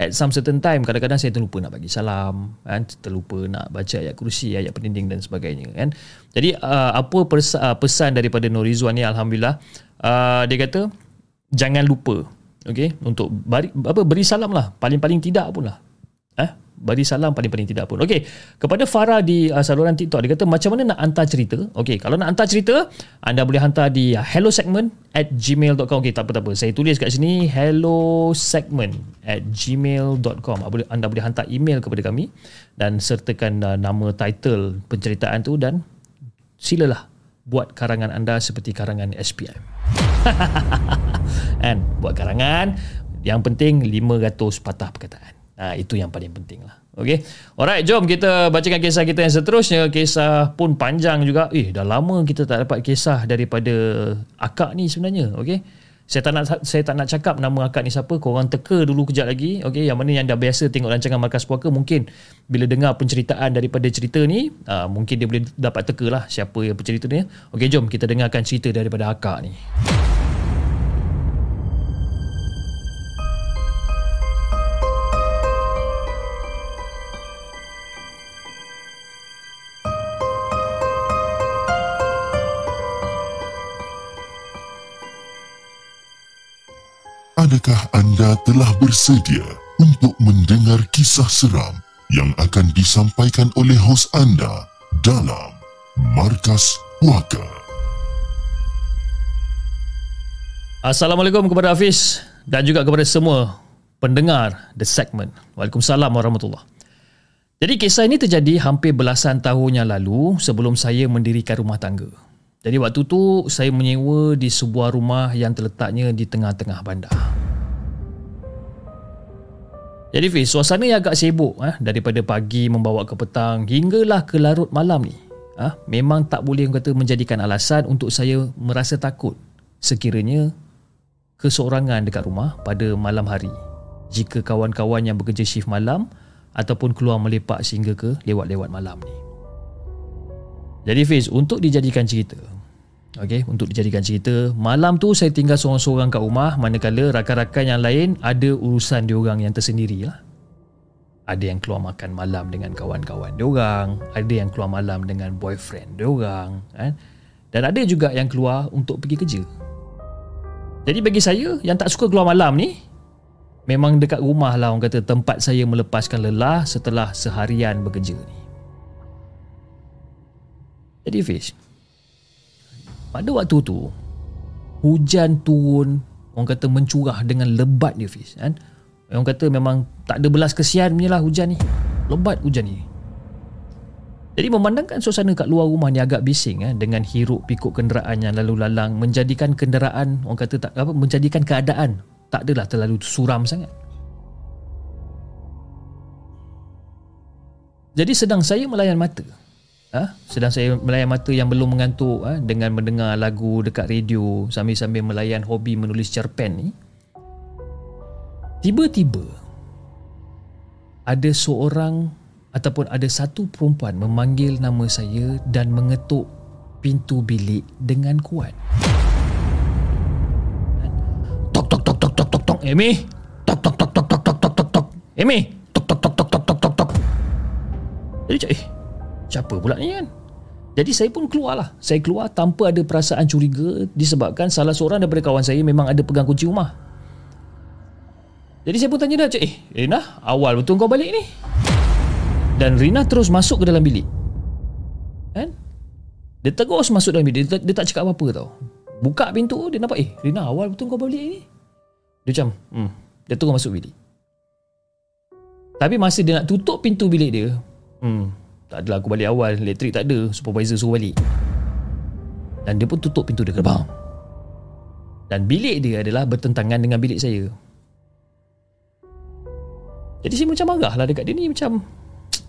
at some certain time kadang-kadang saya terlupa nak bagi salam kan terlupa nak baca ayat kursi ayat pendinding dan sebagainya kan jadi uh, apa pers- uh, pesan daripada Nur Rizwan ni alhamdulillah uh, dia kata jangan lupa okey untuk beri, apa beri salam lah paling-paling tidak pun lah eh bagi salam paling-paling tidak pun. Okey, kepada Farah di uh, saluran TikTok dia kata macam mana nak hantar cerita? Okey, kalau nak hantar cerita, anda boleh hantar di hello segment at gmail.com. Okey, tak apa tak apa. Saya tulis kat sini hello segment at gmail.com. Anda boleh hantar email kepada kami dan sertakan uh, nama title penceritaan tu dan silalah buat karangan anda seperti karangan SPM. *laughs* And buat karangan yang penting 500 patah perkataan. Ha, itu yang paling penting lah. Okay. Alright, jom kita bacakan kisah kita yang seterusnya. Kisah pun panjang juga. Eh, dah lama kita tak dapat kisah daripada akak ni sebenarnya. Okay. Saya tak nak saya tak nak cakap nama akak ni siapa. Korang teka dulu kejap lagi. Okay. Yang mana yang dah biasa tengok rancangan Markas Puaka. Mungkin bila dengar penceritaan daripada cerita ni. Uh, mungkin dia boleh dapat teka lah siapa yang pencerita ni. Okay, jom kita dengarkan cerita daripada akak ni. Adakah anda telah bersedia untuk mendengar kisah seram yang akan disampaikan oleh hos anda dalam Markas Puaka? Assalamualaikum kepada Hafiz dan juga kepada semua pendengar The Segment. Waalaikumsalam warahmatullahi Jadi kisah ini terjadi hampir belasan tahun yang lalu sebelum saya mendirikan rumah tangga. Jadi waktu tu saya menyewa di sebuah rumah yang terletaknya di tengah-tengah bandar. Jadi Fiz, suasana yang agak sibuk eh, daripada pagi membawa ke petang hinggalah ke larut malam ni. Eh, memang tak boleh kata menjadikan alasan untuk saya merasa takut sekiranya keseorangan dekat rumah pada malam hari jika kawan-kawan yang bekerja shift malam ataupun keluar melepak sehingga ke lewat-lewat malam ni. Jadi Fiz, untuk dijadikan cerita, Okay, untuk dijadikan cerita, malam tu saya tinggal seorang-seorang kat rumah manakala rakan-rakan yang lain ada urusan diorang yang tersendiri lah. Ada yang keluar makan malam dengan kawan-kawan diorang, ada yang keluar malam dengan boyfriend diorang, kan? Dan ada juga yang keluar untuk pergi kerja. Jadi bagi saya yang tak suka keluar malam ni, memang dekat rumah lah orang kata tempat saya melepaskan lelah setelah seharian bekerja ni. Jadi Fish Pada waktu tu Hujan turun Orang kata mencurah dengan lebat dia Fish kan? Orang kata memang tak ada belas kesian punya lah hujan ni Lebat hujan ni jadi memandangkan suasana kat luar rumah ni agak bising eh, dengan hiruk pikuk kenderaan yang lalu lalang menjadikan kenderaan orang kata tak apa menjadikan keadaan tak adalah terlalu suram sangat. Jadi sedang saya melayan mata ha? sedang saya melayan mata yang belum mengantuk ha? dengan mendengar lagu dekat radio sambil-sambil melayan hobi menulis cerpen ni tiba-tiba ada seorang ataupun ada satu perempuan memanggil nama saya dan mengetuk pintu bilik dengan kuat. Tok tok tok tok tok tok tok Amy. Tok tok tok tok tok tok tok tok. Amy. Tok tok tok tok tok tok tok cak, eh, Siapa pula ni kan? Jadi saya pun keluar lah. Saya keluar tanpa ada perasaan curiga disebabkan salah seorang daripada kawan saya memang ada pegang kunci rumah. Jadi saya pun tanya dia, eh Rina, awal betul kau balik ni? Dan Rina terus masuk ke dalam bilik. Kan? Dia terus masuk dalam bilik. Dia, dia tak cakap apa-apa tau. Buka pintu, dia nampak, eh Rina, awal betul kau balik ni? Dia macam, hmm. Dia terus masuk bilik. Tapi masa dia nak tutup pintu bilik dia, hmm, tak adalah aku balik awal, elektrik tak ada, supervisor suruh balik. Dan dia pun tutup pintu dia gerbang. Dan bilik dia adalah bertentangan dengan bilik saya. Jadi saya macam marah lah dekat dia ni macam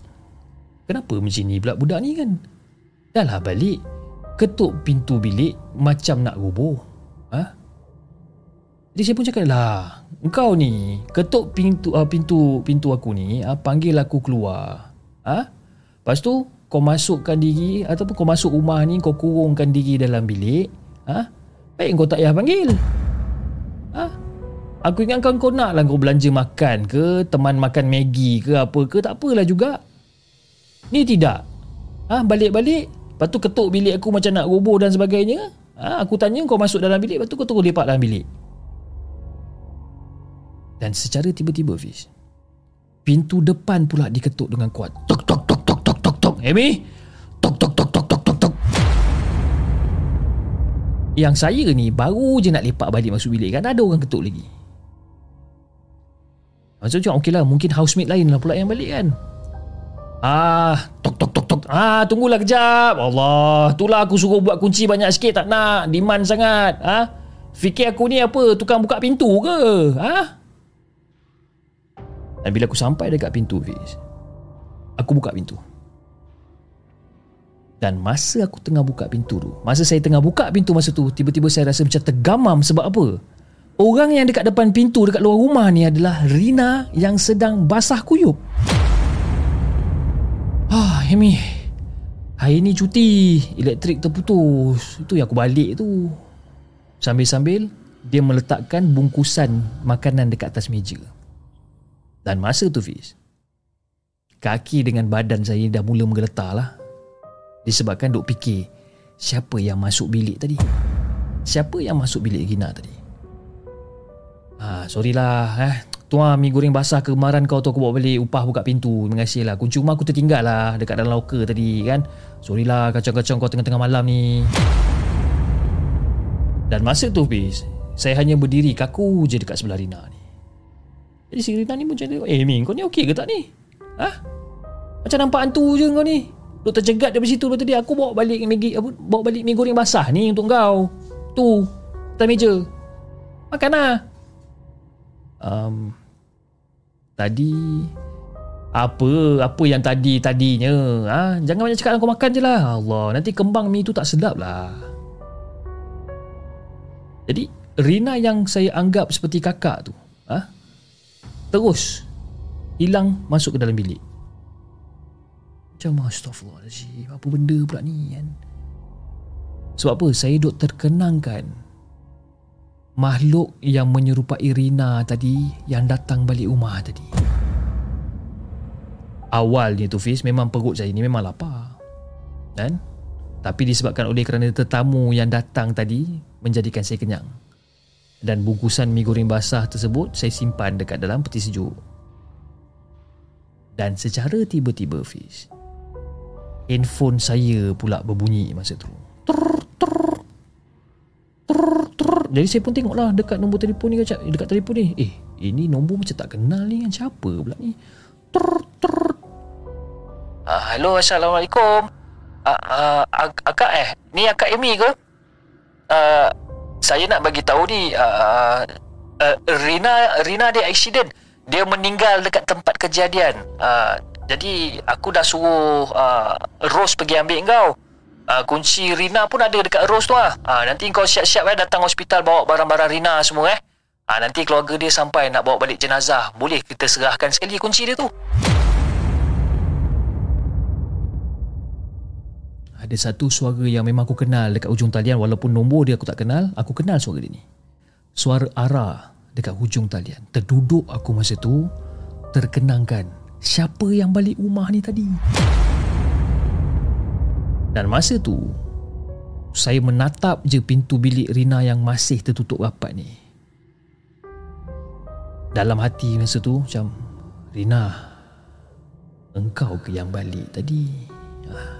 *tsk* Kenapa macam ni pula budak ni kan Dah lah balik Ketuk pintu bilik Macam nak roboh ha? Jadi saya pun cakap lah Engkau ni Ketuk pintu uh, pintu pintu aku ni uh, Panggil aku keluar ha? Lepas tu Kau masukkan diri Ataupun kau masuk rumah ni Kau kurungkan diri dalam bilik ha? Baik kau tak payah panggil. Ha? Aku ingatkan kau nak lah kau belanja makan ke Teman makan Maggi ke apa ke Tak apalah juga. Ni tidak. Ha, Balik-balik Lepas tu ketuk bilik aku macam nak roboh dan sebagainya. Ha, Aku tanya kau masuk dalam bilik Lepas tu kau terus lepak dalam bilik. Dan secara tiba-tiba Fiz Pintu depan pula diketuk dengan kuat. Tok tok Amy Tok tok tok tok tok tok tok Yang saya ni baru je nak lepak balik masuk bilik kan Ada orang ketuk lagi macam okey lah Mungkin housemate lain lah pula yang balik kan Ah, tok tok tok tok. Ah, tunggulah kejap. Allah, itulah aku suruh buat kunci banyak sikit tak nak. Demand sangat. Ah, fikir aku ni apa? Tukang buka pintu ke? Ah? Dan bila aku sampai dekat pintu, Fiz, aku buka pintu. Dan masa aku tengah buka pintu tu, masa saya tengah buka pintu masa tu, tiba-tiba saya rasa macam tergamam sebab apa? Orang yang dekat depan pintu dekat luar rumah ni adalah Rina yang sedang basah kuyup. Ah, Amy. Hari ni cuti, elektrik terputus. Itu yang aku balik tu. Sambil-sambil dia meletakkan bungkusan makanan dekat atas meja. Dan masa tu Fiz, kaki dengan badan saya dah mula menggeletar lah. Disebabkan duk fikir, siapa yang masuk bilik tadi? Siapa yang masuk bilik Gina tadi? Ah, sorry lah eh. Tuan mi goreng basah kemarin kau tu aku bawa balik upah buka pintu. Terima kasih lah. Kunci rumah aku tertinggal lah dekat dalam locker tadi kan. Sorry lah kacau-kacau kau tengah-tengah malam ni. Dan masa tu Fiz, saya hanya berdiri kaku je dekat sebelah Rina ni. Jadi si Rina ni pun macam eh Mi kau ni okey ke tak ni? Ha? Macam nampak hantu je kau ni. Duk terjegat dari situ lepas tadi aku bawa balik Maggi apa bawa balik mi goreng basah ni untuk kau. Tu, atas meja. Makan lah um, Tadi Apa Apa yang tadi Tadinya ha? Jangan banyak cakap kau makan je lah Allah Nanti kembang mi tu tak sedap lah Jadi Rina yang saya anggap seperti kakak tu ha? Terus Hilang masuk ke dalam bilik Macam Astaghfirullahaladzim Apa benda pula ni kan Sebab apa Saya duk terkenangkan makhluk yang menyerupai Rina tadi yang datang balik rumah tadi. Awalnya tu Fiz memang perut saya ni memang lapar. Kan? Tapi disebabkan oleh kerana tetamu yang datang tadi menjadikan saya kenyang. Dan bungkusan mi goreng basah tersebut saya simpan dekat dalam peti sejuk. Dan secara tiba-tiba Fiz, handphone saya pula berbunyi masa tu. Jadi saya pun tengoklah dekat nombor telefon ni dekat telefon ni. Eh, ini nombor macam tak kenal ni kan siapa pula ni? Trrr, trrr. Uh, hello, Assalamualaikum. Uh, uh, akak eh, ni akak Amy ke? Uh, saya nak bagi tahu ni uh, uh, Rina Rina ada accident. Dia meninggal dekat tempat kejadian. Uh, jadi aku dah suruh uh, Rose pergi ambil kau. Uh, kunci Rina pun ada dekat Rose tu lah. Uh, nanti kau siap-siap eh datang hospital bawa barang-barang Rina semua eh. Uh, nanti keluarga dia sampai nak bawa balik jenazah. Boleh kita serahkan sekali kunci dia tu. Ada satu suara yang memang aku kenal dekat hujung talian walaupun nombor dia aku tak kenal, aku kenal suara dia ni. Suara Ara dekat hujung talian. Terduduk aku masa tu terkenangkan siapa yang balik rumah ni tadi. Dan masa tu saya menatap je pintu bilik Rina yang masih tertutup rapat ni. Dalam hati masa tu macam Rina engkau ke yang balik tadi? Ah.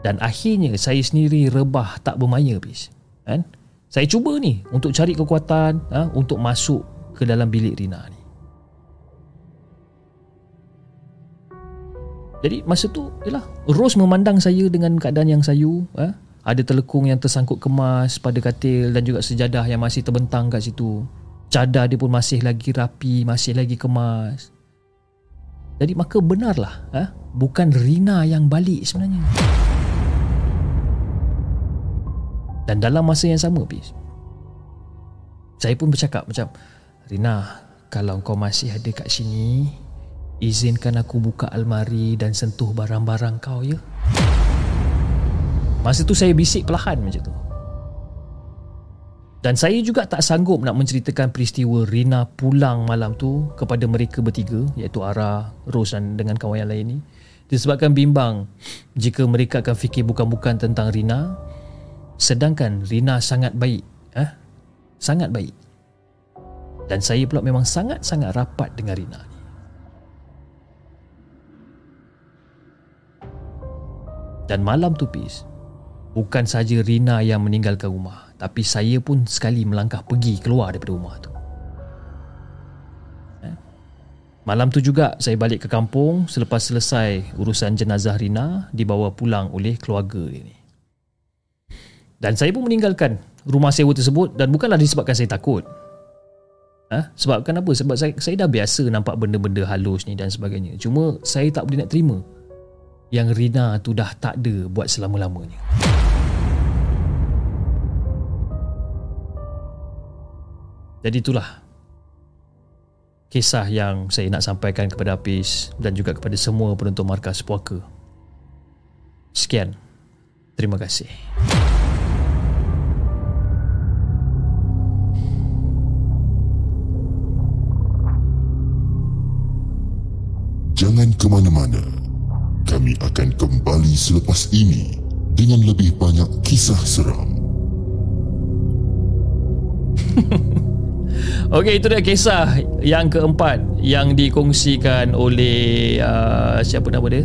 Dan akhirnya saya sendiri rebah tak bermaya bis. Kan? Saya cuba ni untuk cari kekuatan ha, untuk masuk ke dalam bilik Rina ni. Jadi masa tu yalah Rose memandang saya dengan keadaan yang sayu eh? Ada telekung yang tersangkut kemas pada katil dan juga sejadah yang masih terbentang kat situ. Cadar dia pun masih lagi rapi, masih lagi kemas. Jadi maka benarlah eh? bukan Rina yang balik sebenarnya. Dan dalam masa yang sama bis. Saya pun bercakap macam Rina, kalau kau masih ada kat sini, Izinkan aku buka almari dan sentuh barang-barang kau ya. Masa tu saya bisik perlahan macam tu. Dan saya juga tak sanggup nak menceritakan peristiwa Rina pulang malam tu kepada mereka bertiga iaitu Ara, Rose dan dengan kawan yang lain ni. Disebabkan bimbang jika mereka akan fikir bukan-bukan tentang Rina sedangkan Rina sangat baik. Eh? Sangat baik. Dan saya pula memang sangat-sangat rapat dengan Rina ni. Dan malam tu Pis Bukan saja Rina yang meninggalkan rumah Tapi saya pun sekali melangkah pergi keluar daripada rumah tu eh? Malam tu juga saya balik ke kampung Selepas selesai urusan jenazah Rina Dibawa pulang oleh keluarga dia ni Dan saya pun meninggalkan rumah sewa tersebut Dan bukanlah disebabkan saya takut Ha? Sebab kenapa? Sebab saya, saya dah biasa nampak benda-benda halus ni dan sebagainya. Cuma saya tak boleh nak terima yang Rina tu dah tak ada buat selama-lamanya. Jadi itulah kisah yang saya nak sampaikan kepada Apis dan juga kepada semua penonton markas puaka. Sekian. Terima kasih. Jangan ke mana-mana kami akan kembali selepas ini dengan lebih banyak kisah seram. *laughs* Okey, itu dia kisah yang keempat yang dikongsikan oleh uh, siapa nama dia?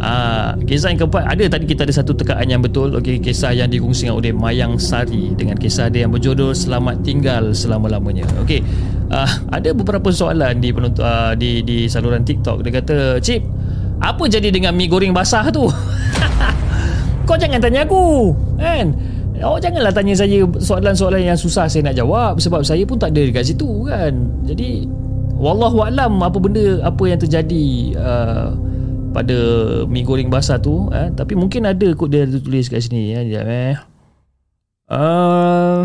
Uh, kisah yang keempat ada tadi kita ada satu tekaan yang betul. Okey, kisah yang dikongsikan oleh Mayang Sari dengan kisah dia yang berjudul Selamat Tinggal Selama-lamanya. Okey. Uh, ada beberapa soalan di penonton uh, di di saluran TikTok. Dia kata, "Cip, apa jadi dengan mi goreng basah tu? *laughs* Kau jangan tanya aku Kan Oh janganlah tanya saya soalan-soalan yang susah saya nak jawab Sebab saya pun tak ada dekat situ kan Jadi Wallahualam apa benda Apa yang terjadi uh, Pada mi goreng basah tu eh? Tapi mungkin ada kot dia tulis kat sini ya. Sekejap eh uh,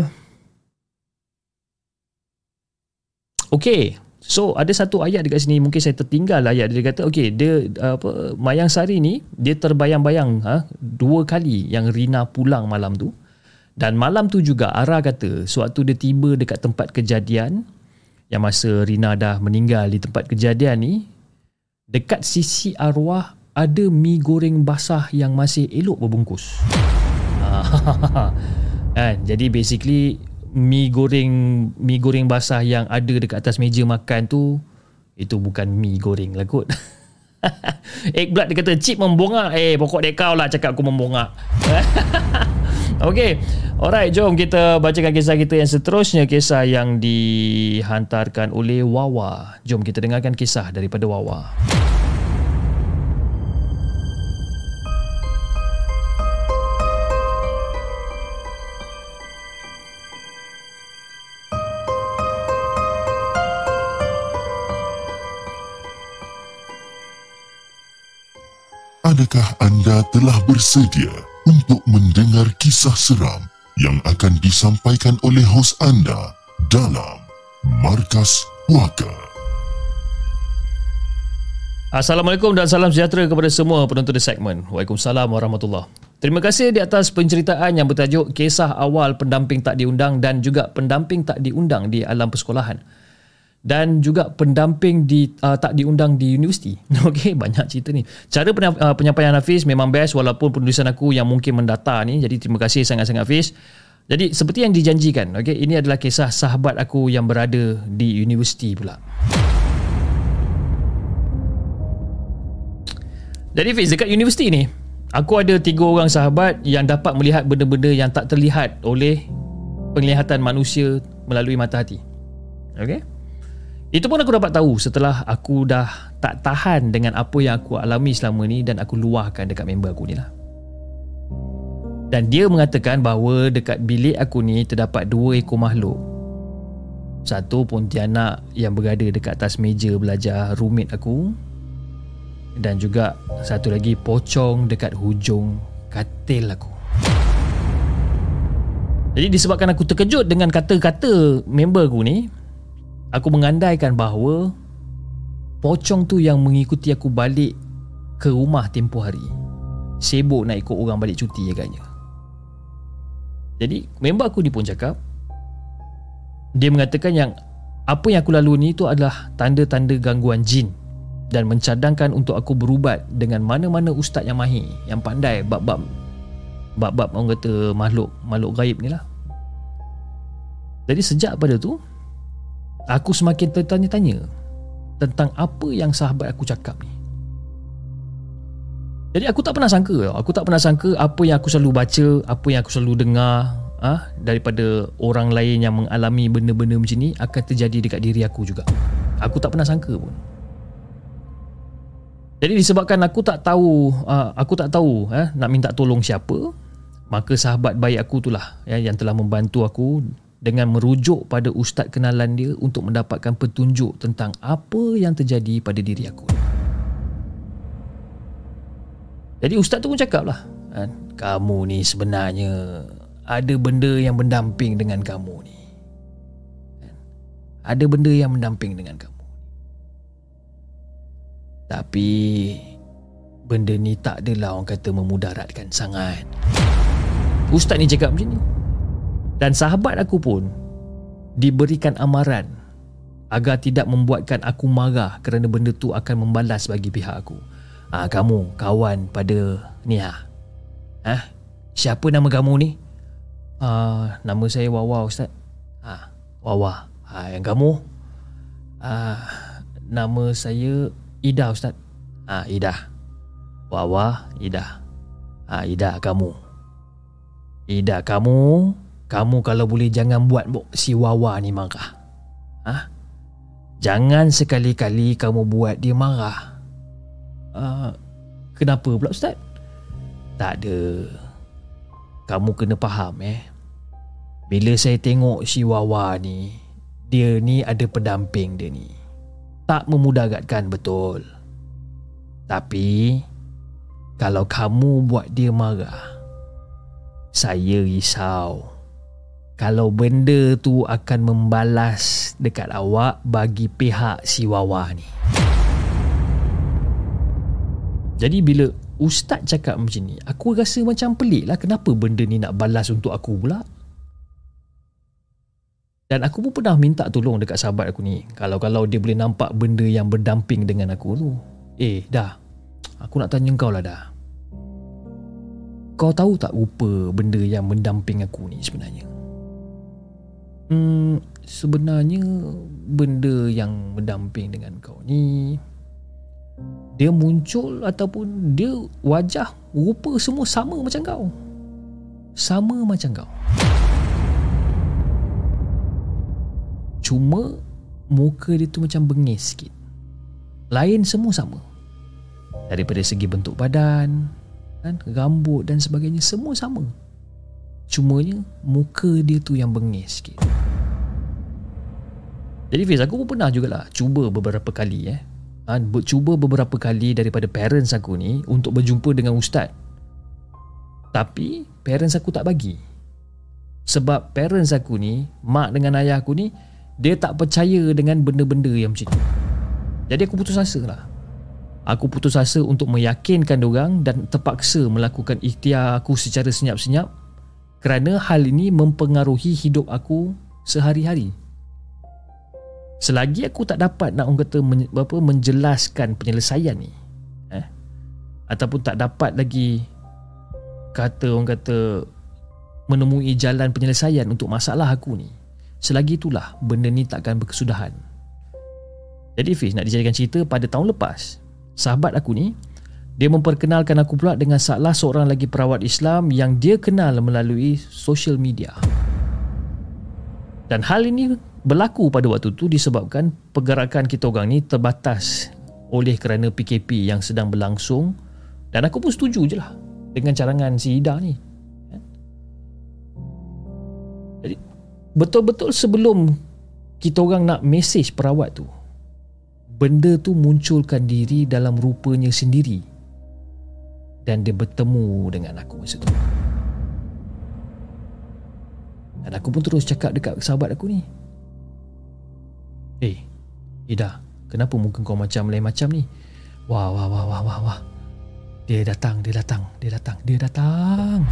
Okay So ada satu ayat dekat sini mungkin saya tertinggal ayat dia. Kata okey dia apa Mayang Sari ni dia terbayang-bayang ha, dua kali yang Rina pulang malam tu. Dan malam tu juga Ara kata sewaktu dia tiba dekat tempat kejadian yang masa Rina dah meninggal di tempat kejadian ni dekat sisi arwah ada mi goreng basah yang masih elok berbungkus. *laughs* *laughs* kan? Jadi basically mi goreng mi goreng basah yang ada dekat atas meja makan tu itu bukan mi goreng lah kot. *laughs* Eggblad dia kata Cip membongak. Eh pokok dia kau lah cakap aku membongak. *laughs* Okay Alright jom kita bacakan kisah kita yang seterusnya. Kisah yang dihantarkan oleh Wawa. Jom kita dengarkan kisah daripada Wawa Adakah anda telah bersedia untuk mendengar kisah seram yang akan disampaikan oleh hos anda dalam Markas Puaka? Assalamualaikum dan salam sejahtera kepada semua penonton di segmen. Waalaikumsalam warahmatullahi Terima kasih di atas penceritaan yang bertajuk Kisah Awal Pendamping Tak Diundang dan juga Pendamping Tak Diundang di Alam Persekolahan. Dan juga pendamping di uh, tak diundang di universiti. *laughs* Okey, banyak cerita ni. Cara uh, penyampaian Hafiz memang best walaupun penulisan aku yang mungkin mendata ni. Jadi terima kasih sangat-sangat Hafiz. Jadi seperti yang dijanjikan, okey, ini adalah kisah sahabat aku yang berada di universiti pula. Jadi Fiz, dekat universiti ni, aku ada tiga orang sahabat yang dapat melihat benda-benda yang tak terlihat oleh penglihatan manusia melalui mata hati. Okey? Itu pun aku dapat tahu setelah aku dah tak tahan dengan apa yang aku alami selama ni dan aku luahkan dekat member aku ni lah. Dan dia mengatakan bahawa dekat bilik aku ni terdapat dua ekor makhluk. Satu pontianak yang berada dekat atas meja belajar rumit aku dan juga satu lagi pocong dekat hujung katil aku. Jadi disebabkan aku terkejut dengan kata-kata member aku ni, Aku mengandaikan bahawa pocong tu yang mengikuti aku balik ke rumah tempoh hari. Sibuk nak ikut orang balik cuti agaknya. Jadi member aku ni pun cakap dia mengatakan yang apa yang aku lalui ni tu adalah tanda-tanda gangguan jin dan mencadangkan untuk aku berubat dengan mana-mana ustaz yang mahir yang pandai bab-bab bab-bab orang kata makhluk makhluk gaib ni lah. Jadi sejak pada tu Aku semakin tertanya-tanya tentang apa yang sahabat aku cakap ni. Jadi aku tak pernah sangka Aku tak pernah sangka apa yang aku selalu baca, apa yang aku selalu dengar ah daripada orang lain yang mengalami benda-benda macam ni akan terjadi dekat diri aku juga. Aku tak pernah sangka pun. Jadi disebabkan aku tak tahu uh, aku tak tahu eh, nak minta tolong siapa, maka sahabat baik aku itulah ya, yang telah membantu aku dengan merujuk pada ustaz kenalan dia untuk mendapatkan petunjuk tentang apa yang terjadi pada diri aku. Jadi ustaz tu pun cakap lah, kan, kamu ni sebenarnya ada benda yang mendamping dengan kamu ni. Kan? Ada benda yang mendamping dengan kamu. Tapi benda ni tak adalah orang kata memudaratkan sangat. Ustaz ni cakap macam ni. Dan sahabat aku pun diberikan amaran agar tidak membuatkan aku marah kerana benda tu akan membalas bagi pihak aku. Ah ha, kamu kawan pada ni ha. Ha? Siapa nama kamu ni? Ah ha, nama saya Wawa Ustaz. Ha, Wawa. Ha, yang kamu? Ah nama saya Ida Ustaz. Ah Ida. Wawa, Ida. Ah Ida kamu. Ida kamu kamu kalau boleh jangan buat si Wawa ni marah. Ha? Jangan sekali-kali kamu buat dia marah. Uh, kenapa pula Ustaz? Tak ada. Kamu kena faham eh. Bila saya tengok si Wawa ni, dia ni ada pendamping dia ni. Tak memudaratkan betul. Tapi, kalau kamu buat dia marah, saya risau kalau benda tu akan membalas dekat awak bagi pihak si Wawa ni. Jadi bila ustaz cakap macam ni, aku rasa macam pelik lah kenapa benda ni nak balas untuk aku pula. Dan aku pun pernah minta tolong dekat sahabat aku ni. Kalau-kalau dia boleh nampak benda yang berdamping dengan aku tu. Eh, dah. Aku nak tanya kau lah dah. Kau tahu tak rupa benda yang mendamping aku ni sebenarnya? Hmm, sebenarnya benda yang mendamping dengan kau ni dia muncul ataupun dia wajah rupa semua sama macam kau. Sama macam kau. Cuma muka dia tu macam bengis sikit. Lain semua sama. Daripada segi bentuk badan, kan, rambut dan sebagainya semua sama. Cumanya muka dia tu yang bengis sikit. Jadi Fiz aku pun pernah jugalah cuba beberapa kali eh. Ha, cuba beberapa kali daripada parents aku ni untuk berjumpa dengan ustaz. Tapi parents aku tak bagi. Sebab parents aku ni, mak dengan ayah aku ni, dia tak percaya dengan benda-benda yang macam ni. Jadi aku putus asa lah. Aku putus asa untuk meyakinkan orang dan terpaksa melakukan ikhtiar aku secara senyap-senyap kerana hal ini mempengaruhi hidup aku sehari-hari. selagi aku tak dapat nak orang kata men, apa menjelaskan penyelesaian ni eh ataupun tak dapat lagi kata orang kata menemui jalan penyelesaian untuk masalah aku ni selagi itulah benda ni takkan berkesudahan jadi Fiz nak dijadikan cerita pada tahun lepas sahabat aku ni dia memperkenalkan aku pula dengan salah seorang lagi perawat Islam yang dia kenal melalui social media. Dan hal ini berlaku pada waktu itu disebabkan pergerakan kita orang ni terbatas oleh kerana PKP yang sedang berlangsung dan aku pun setuju je lah dengan carangan si Ida ni. Jadi betul-betul sebelum kita orang nak mesej perawat tu benda tu munculkan diri dalam rupanya sendiri dan dia bertemu dengan aku masa tu. Dan aku pun terus cakap dekat sahabat aku ni. Eh, hey, Ida, kenapa muka kau macam lain macam ni? Wah, wah, wah, wah, wah, wah. Dia datang, dia datang, dia datang, dia datang.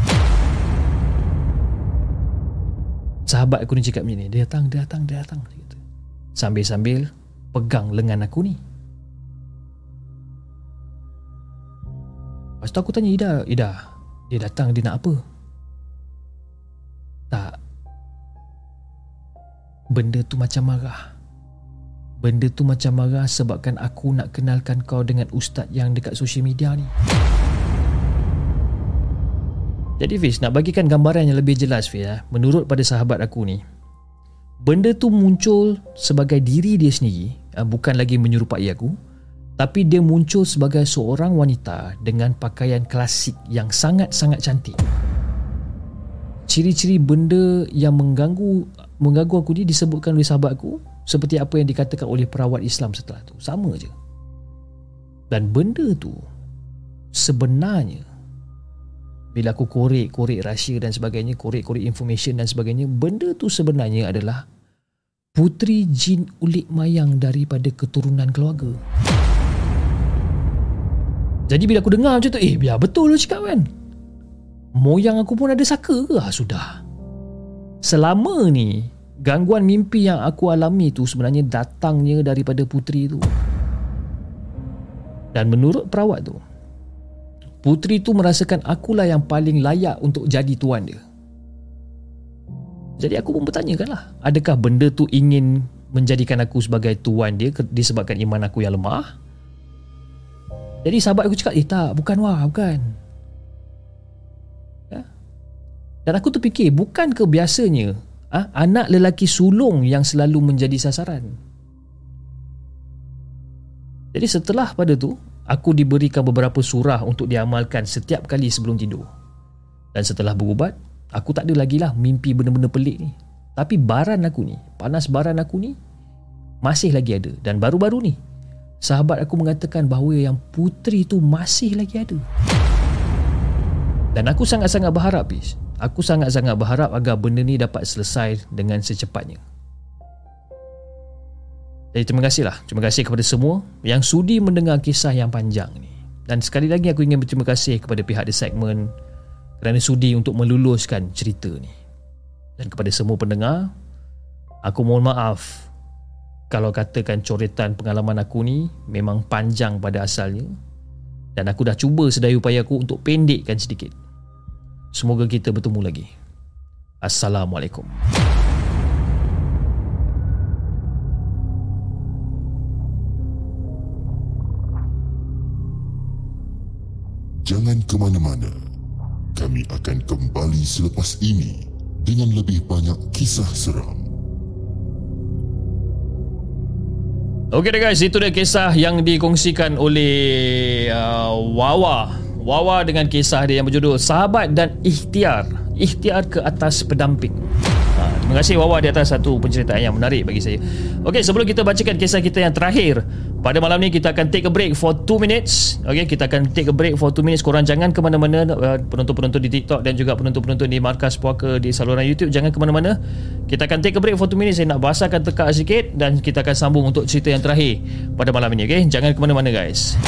Sahabat aku ni cakap macam ni. Dia datang, dia datang, dia datang. Sambil-sambil pegang lengan aku ni. Lepas tu aku tanya Ida, Ida, dia datang dia nak apa? Tak, benda tu macam marah. Benda tu macam marah sebabkan aku nak kenalkan kau dengan ustaz yang dekat social media ni. Jadi Fiz, nak bagikan gambaran yang lebih jelas Fiz, eh, menurut pada sahabat aku ni, benda tu muncul sebagai diri dia sendiri, eh, bukan lagi menyerupai aku, tapi dia muncul sebagai seorang wanita dengan pakaian klasik yang sangat-sangat cantik. Ciri-ciri benda yang mengganggu mengganggu aku ni disebutkan oleh sahabat aku seperti apa yang dikatakan oleh perawat Islam setelah tu. Sama je. Dan benda tu sebenarnya bila aku korek-korek rahsia dan sebagainya, korek-korek information dan sebagainya, benda tu sebenarnya adalah putri jin ulik mayang daripada keturunan keluarga. Jadi bila aku dengar macam tu, eh biar betul lu cakap kan. Moyang aku pun ada saka ke? Ah, sudah selama ni gangguan mimpi yang aku alami tu sebenarnya datangnya daripada puteri tu dan menurut perawat tu puteri tu merasakan akulah yang paling layak untuk jadi tuan dia jadi aku pun bertanyakan lah adakah benda tu ingin menjadikan aku sebagai tuan dia disebabkan iman aku yang lemah jadi sahabat aku cakap eh tak bukan wah bukan dan aku terfikir bukan ke biasanya ha, anak lelaki sulung yang selalu menjadi sasaran. Jadi setelah pada tu aku diberikan beberapa surah untuk diamalkan setiap kali sebelum tidur. Dan setelah berubat, aku tak ada lagi lah mimpi benda-benda pelik ni. Tapi baran aku ni, panas baran aku ni masih lagi ada dan baru-baru ni sahabat aku mengatakan bahawa yang puteri tu masih lagi ada. Dan aku sangat-sangat berharap, Pis, Aku sangat-sangat berharap agar benda ni dapat selesai dengan secepatnya. Jadi terima kasihlah. Terima kasih kepada semua yang sudi mendengar kisah yang panjang ni. Dan sekali lagi aku ingin berterima kasih kepada pihak The Segment kerana sudi untuk meluluskan cerita ni. Dan kepada semua pendengar, aku mohon maaf kalau katakan coretan pengalaman aku ni memang panjang pada asalnya dan aku dah cuba sedaya upaya aku untuk pendekkan sedikit. Semoga kita bertemu lagi. Assalamualaikum. Jangan ke mana-mana. Kami akan kembali selepas ini dengan lebih banyak kisah seram. Okey guys, itu dia kisah yang dikongsikan oleh uh, Wawa. Wawa dengan kisah dia yang berjudul Sahabat dan Ikhtiar. Ikhtiar ke atas pendamping Terima kasih Wawa di atas satu penceritaan yang menarik bagi saya. Okey sebelum kita bacakan kisah kita yang terakhir pada malam ni kita akan take a break for 2 minutes. Okay kita akan take a break for 2 minutes Korang jangan ke mana-mana uh, Penonton-penonton di TikTok Dan juga penonton-penonton di Markas Puaka Di saluran YouTube. Jangan ke mana-mana. Kita akan take a break for 2 minutes. Saya nak basahkan tekak sikit Dan kita akan sambung untuk cerita yang terakhir Pada malam ini okay? Jangan ke mana-mana guys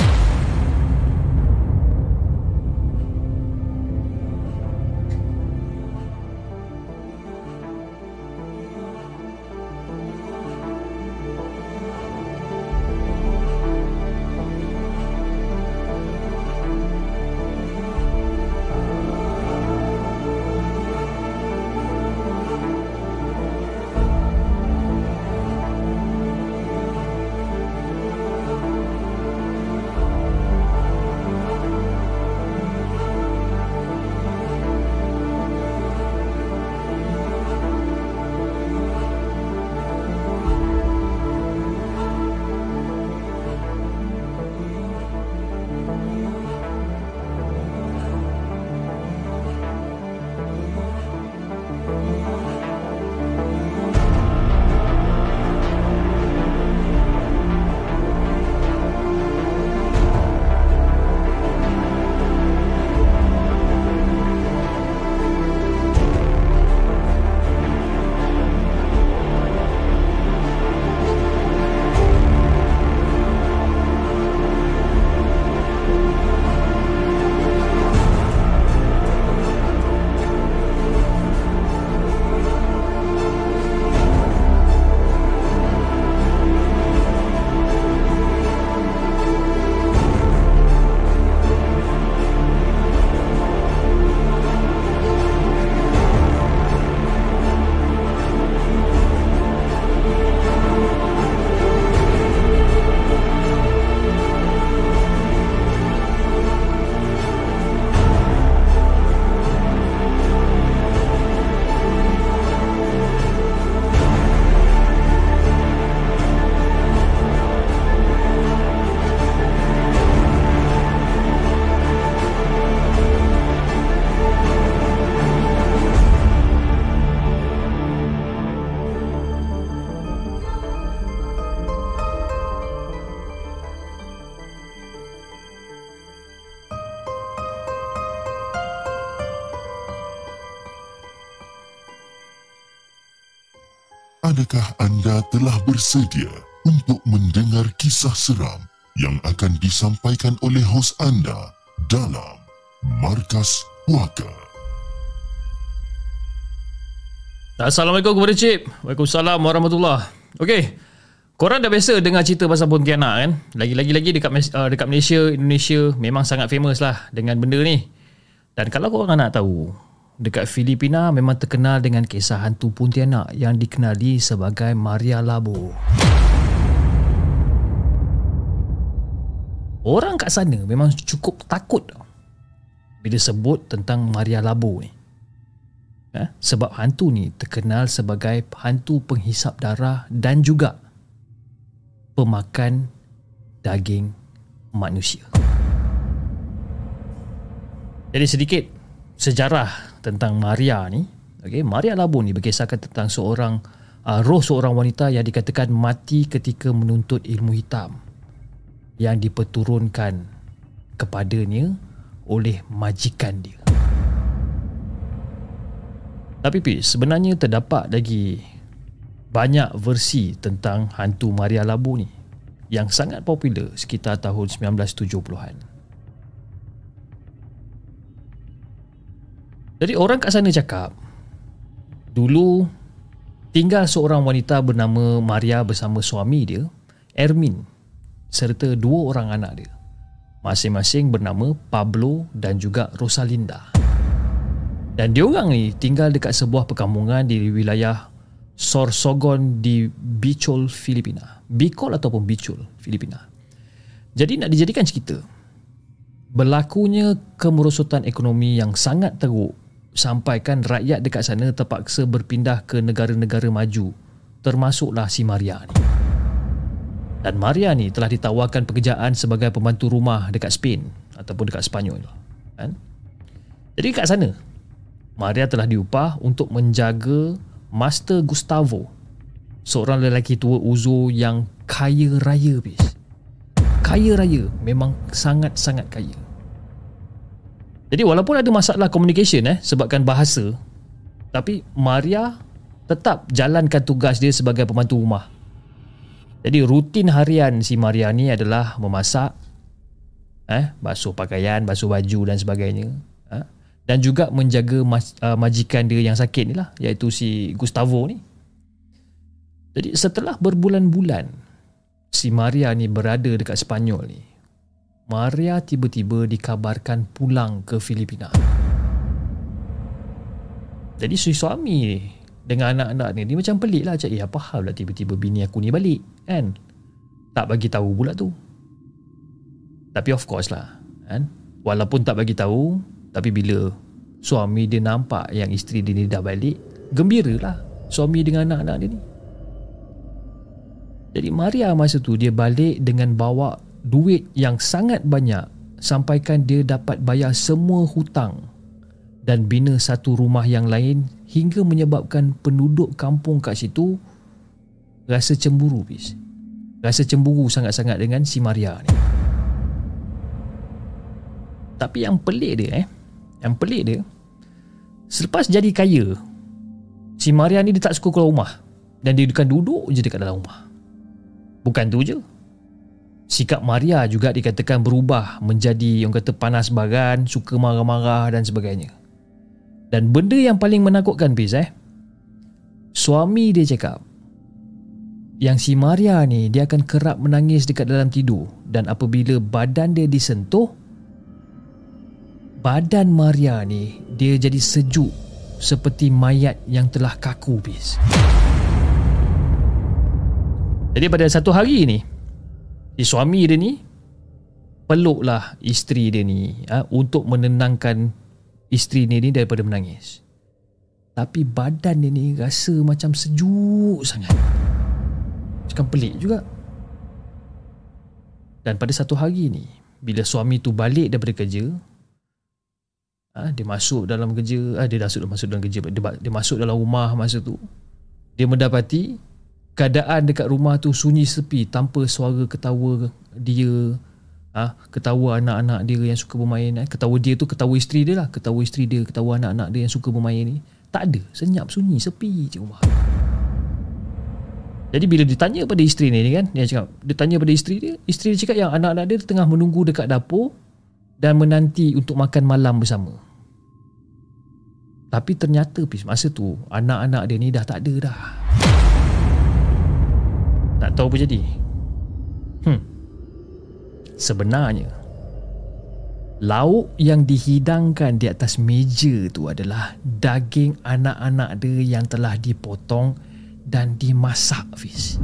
anda telah bersedia untuk mendengar kisah seram yang akan disampaikan oleh hos anda dalam Markas Puaka? Assalamualaikum kepada Cip. Waalaikumsalam warahmatullahi. Okey. Korang dah biasa dengar cerita pasal Pontianak kan? Lagi-lagi-lagi dekat uh, dekat Malaysia, Indonesia memang sangat famous lah dengan benda ni. Dan kalau korang nak tahu, dekat Filipina memang terkenal dengan kisah hantu Pontianak yang dikenali sebagai Maria Labo. Orang kat sana memang cukup takut bila sebut tentang Maria Labo ni. Eh? Sebab hantu ni terkenal sebagai hantu penghisap darah dan juga pemakan daging manusia. Jadi sedikit sejarah tentang Maria ni. Okay, Maria Labu ni berkisahkan tentang seorang uh, roh seorang wanita yang dikatakan mati ketika menuntut ilmu hitam yang diperturunkan kepadanya oleh majikan dia. Tapi Pi, sebenarnya terdapat lagi banyak versi tentang hantu Maria Labu ni yang sangat popular sekitar tahun 1970-an. Jadi orang kat sana cakap Dulu Tinggal seorang wanita bernama Maria bersama suami dia Ermin Serta dua orang anak dia. Masing-masing bernama Pablo dan juga Rosalinda. Dan diorang ni tinggal dekat sebuah perkampungan di wilayah Sorsogon di Bicol, Filipina. Bicol ataupun Bicol, Filipina. Jadi nak dijadikan cerita Berlakunya kemerosotan ekonomi yang sangat teruk sampaikan rakyat dekat sana terpaksa berpindah ke negara-negara maju termasuklah si Maria ni. Dan Maria ni telah ditawarkan pekerjaan sebagai pembantu rumah dekat Spain ataupun dekat Spanyol. Kan? Jadi kat sana Maria telah diupah untuk menjaga Master Gustavo seorang lelaki tua uzo yang kaya raya bis. Kaya raya memang sangat-sangat kaya. Jadi walaupun ada masalah communication eh sebabkan bahasa tapi Maria tetap jalankan tugas dia sebagai pembantu rumah. Jadi rutin harian si Maria ni adalah memasak eh basuh pakaian, basuh baju dan sebagainya. Eh, dan juga menjaga mas, uh, majikan dia yang sakit ni lah iaitu si Gustavo ni. Jadi setelah berbulan-bulan si Maria ni berada dekat Spanyol ni Maria tiba-tiba dikabarkan pulang ke Filipina. Jadi si suami dengan anak-anak ni dia macam pelik lah cak, eh apa hal lah tiba-tiba bini aku ni balik kan? Tak bagi tahu pula tu. Tapi of course lah kan? Walaupun tak bagi tahu tapi bila suami dia nampak yang isteri dia ni dah balik, gembira lah suami dengan anak-anak dia ni. Jadi Maria masa tu dia balik dengan bawa duit yang sangat banyak sampaikan dia dapat bayar semua hutang dan bina satu rumah yang lain hingga menyebabkan penduduk kampung kat situ rasa cemburu bis. Rasa cemburu sangat-sangat dengan si Maria ni. Tapi yang pelik dia eh, yang pelik dia selepas jadi kaya si Maria ni dia tak suka keluar rumah dan dia akan duduk je dekat dalam rumah. Bukan tu je, Sikap Maria juga dikatakan berubah menjadi yang kata panas baran, suka marah-marah dan sebagainya. Dan benda yang paling menakutkan Fiz eh, suami dia cakap yang si Maria ni dia akan kerap menangis dekat dalam tidur dan apabila badan dia disentuh badan Maria ni dia jadi sejuk seperti mayat yang telah kaku Fiz. Jadi pada satu hari ni si suami dia ni peluklah isteri dia ni ha, untuk menenangkan isteri dia ni daripada menangis. Tapi badan dia ni rasa macam sejuk sangat. Macam pelik juga. Dan pada satu hari ni, bila suami tu balik daripada kerja, ha, dia masuk dalam kerja, ha, dia masuk dalam kerja, dia, dia masuk dalam rumah masa tu, dia mendapati keadaan dekat rumah tu sunyi sepi tanpa suara ketawa dia ah ha, ketawa anak-anak dia yang suka bermain eh. ketawa dia tu ketawa isteri dia lah ketawa isteri dia ketawa anak-anak dia yang suka bermain ni tak ada senyap sunyi sepi je rumah Jadi bila ditanya pada isteri ni kan, dia cakap, dia tanya pada isteri dia, isteri dia cakap yang anak-anak dia tengah menunggu dekat dapur dan menanti untuk makan malam bersama. Tapi ternyata masa tu anak-anak dia ni dah tak ada dah. Tak tahu apa jadi. Hmm. Sebenarnya lauk yang dihidangkan di atas meja tu adalah daging anak-anak dia yang telah dipotong dan dimasak Fiz.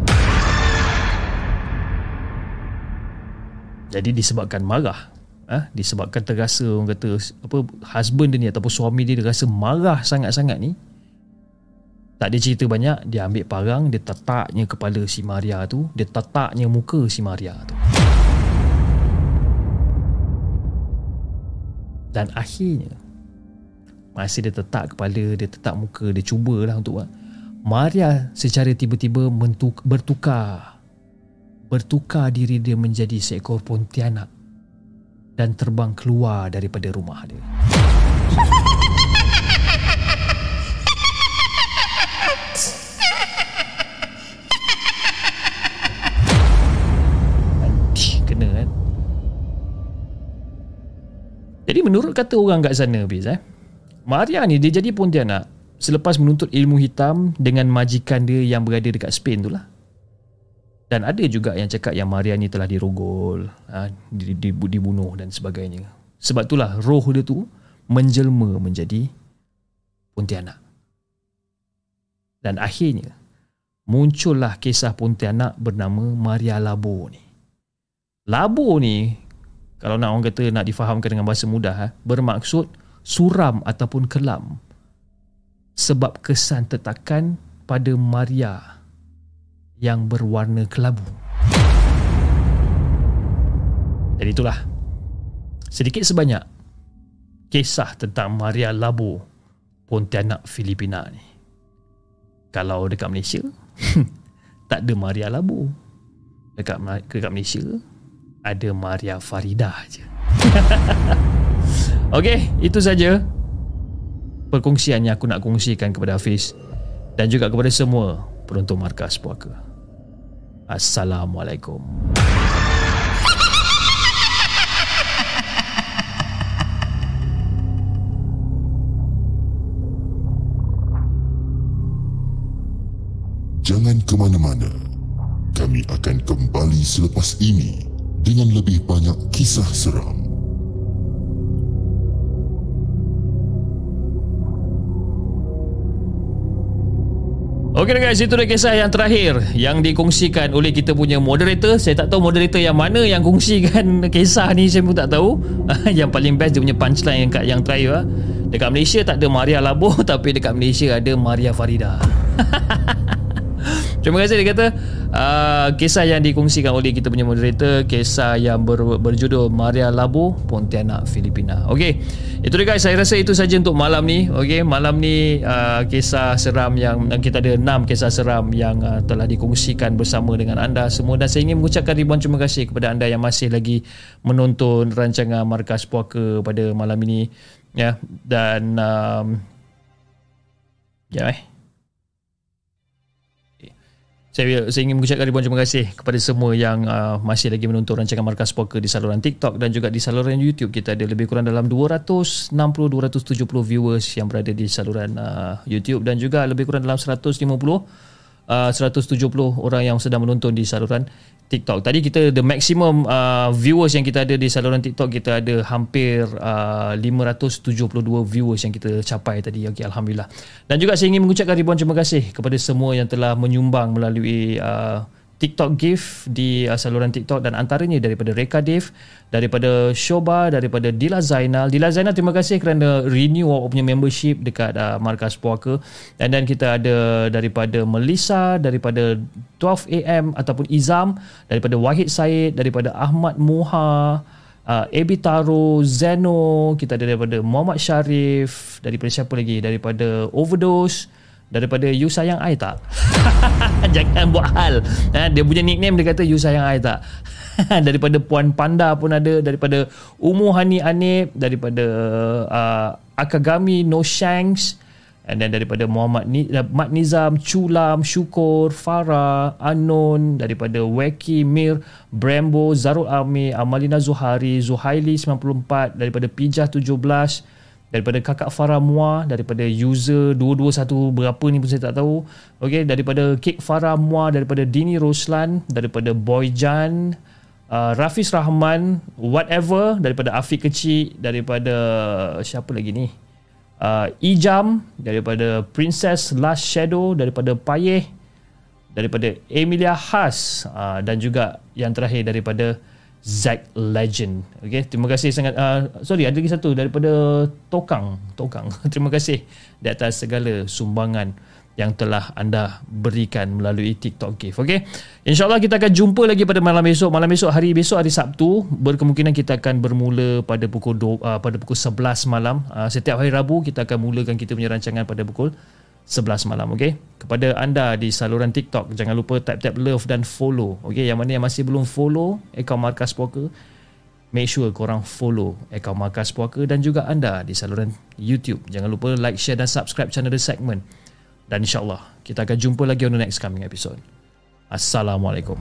Jadi disebabkan marah ah ha? disebabkan terasa orang kata apa husband dia ni ataupun suami dia, dia rasa marah sangat-sangat ni tak ada cerita banyak dia ambil parang dia tetaknya kepala si Maria tu dia tetaknya muka si Maria tu dan akhirnya masih dia tetak kepala dia tetak muka dia cubalah untuk buat Maria secara tiba-tiba mentuk, bertukar bertukar diri dia menjadi seekor pontianak dan terbang keluar daripada rumah dia. *laughs* Jadi menurut kata orang kat sana Biz eh, Maria ni dia jadi pontianak selepas menuntut ilmu hitam dengan majikan dia yang berada dekat Spain tu lah. Dan ada juga yang cakap yang Maria ni telah dirogol, ha, dibunuh dan sebagainya. Sebab itulah roh dia tu menjelma menjadi Pontianak. Dan akhirnya muncullah kisah Pontianak bernama Maria Labo ni. Labo ni kalau nak orang kata nak difahamkan dengan bahasa mudah ha, bermaksud suram ataupun kelam sebab kesan tetakan pada Maria yang berwarna kelabu. Jadi itulah sedikit sebanyak kisah tentang Maria Labu Pontianak Filipina ni. Kalau dekat Malaysia *laughs* tak ada Maria Labu. Dekat dekat Malaysia ada Maria Farida aja. *laughs* Okey, itu saja perkongsian yang aku nak kongsikan kepada Hafiz dan juga kepada semua penonton markas puaka. Assalamualaikum. Jangan ke mana-mana. Kami akan kembali selepas ini dengan lebih banyak kisah seram. Okey guys, itu dia kisah yang terakhir yang dikongsikan oleh kita punya moderator. Saya tak tahu moderator yang mana yang kongsikan *laughs* kisah ni saya pun tak tahu. *laughs* yang paling best dia punya punchline yang kat yang terakhir ah. Dekat Malaysia tak ada Maria Labo *laughs* tapi dekat Malaysia ada Maria Farida. Terima kasih dia kata uh, kisah yang dikongsikan oleh kita punya moderator kisah yang ber, berjudul Maria Labo Pontianak Filipina. Okey. Itu dia guys, saya rasa itu saja untuk malam ni. Okey, malam ni uh, kisah seram yang kita ada enam kisah seram yang uh, telah dikongsikan bersama dengan anda semua dan saya ingin mengucapkan ribuan terima kasih kepada anda yang masih lagi menonton rancangan Markas Puaka pada malam ini ya dan um, ya eh saya, saya ingin mengucapkan ribuan terima kasih kepada semua yang uh, masih lagi menonton rancangan Markas Poker di saluran TikTok dan juga di saluran YouTube. Kita ada lebih kurang dalam 260-270 viewers yang berada di saluran uh, YouTube dan juga lebih kurang dalam 150 uh, 170 orang yang sedang menonton di saluran TikTok. Tadi kita the maximum uh, viewers yang kita ada di saluran TikTok kita ada hampir uh, 572 viewers yang kita capai tadi. Okey alhamdulillah. Dan juga saya ingin mengucapkan ribuan terima kasih kepada semua yang telah menyumbang melalui uh, TikTok gift di uh, saluran TikTok dan antaranya daripada Reka Dev, daripada Shoba, daripada Dila Zainal. Dila Zainal terima kasih kerana renew awak punya membership dekat uh, Markas Puaka. Dan dan kita ada daripada Melissa, daripada 12am ataupun Izam, daripada Wahid Said, daripada Ahmad Muha, uh, Ebi Taro, Zeno, kita ada daripada Muhammad Sharif, daripada siapa lagi? Daripada Overdose, daripada you sayang I tak? *laughs* Jangan buat hal. Ha, dia punya nickname dia kata you sayang I tak? *laughs* Daripada Puan Panda pun ada daripada Umu Hani Anip daripada uh, Akagami No Shanks And then daripada Muhammad Ni, uh, Mat Nizam, Culam, Syukur, Farah, Anon, daripada Weki, Mir, Brembo, Zarul Ami, Amalina Zuhari, Zuhaili 94, daripada Pijah 17, daripada Kakak Farah Mua, daripada user 221 berapa ni pun saya tak tahu. Okay, daripada Kek Farah Mua, daripada Dini Roslan, daripada Boyjan, uh, Rafiz Rahman, whatever, daripada Afiq Kecil, daripada siapa lagi ni? uh, Ijam daripada Princess Last Shadow daripada Payeh daripada Emilia Haas uh, dan juga yang terakhir daripada Zack Legend. Okay, terima kasih sangat. Uh, sorry, ada lagi satu daripada Tokang. Tokang. *laughs* terima kasih di atas segala sumbangan yang telah anda berikan melalui TikTok Gift. Okay. InsyaAllah kita akan jumpa lagi pada malam esok. Malam esok hari besok hari Sabtu. Berkemungkinan kita akan bermula pada pukul do, uh, pada pukul 11 malam. Uh, setiap hari Rabu kita akan mulakan kita punya rancangan pada pukul 11 malam. Okay. Kepada anda di saluran TikTok, jangan lupa tap-tap love dan follow. Okay. Yang mana yang masih belum follow akaun Markas Poker, make sure korang follow akaun Markas Poker dan juga anda di saluran YouTube. Jangan lupa like, share dan subscribe channel The Segment. Dan insyaAllah kita akan jumpa lagi on the next coming episode. Assalamualaikum.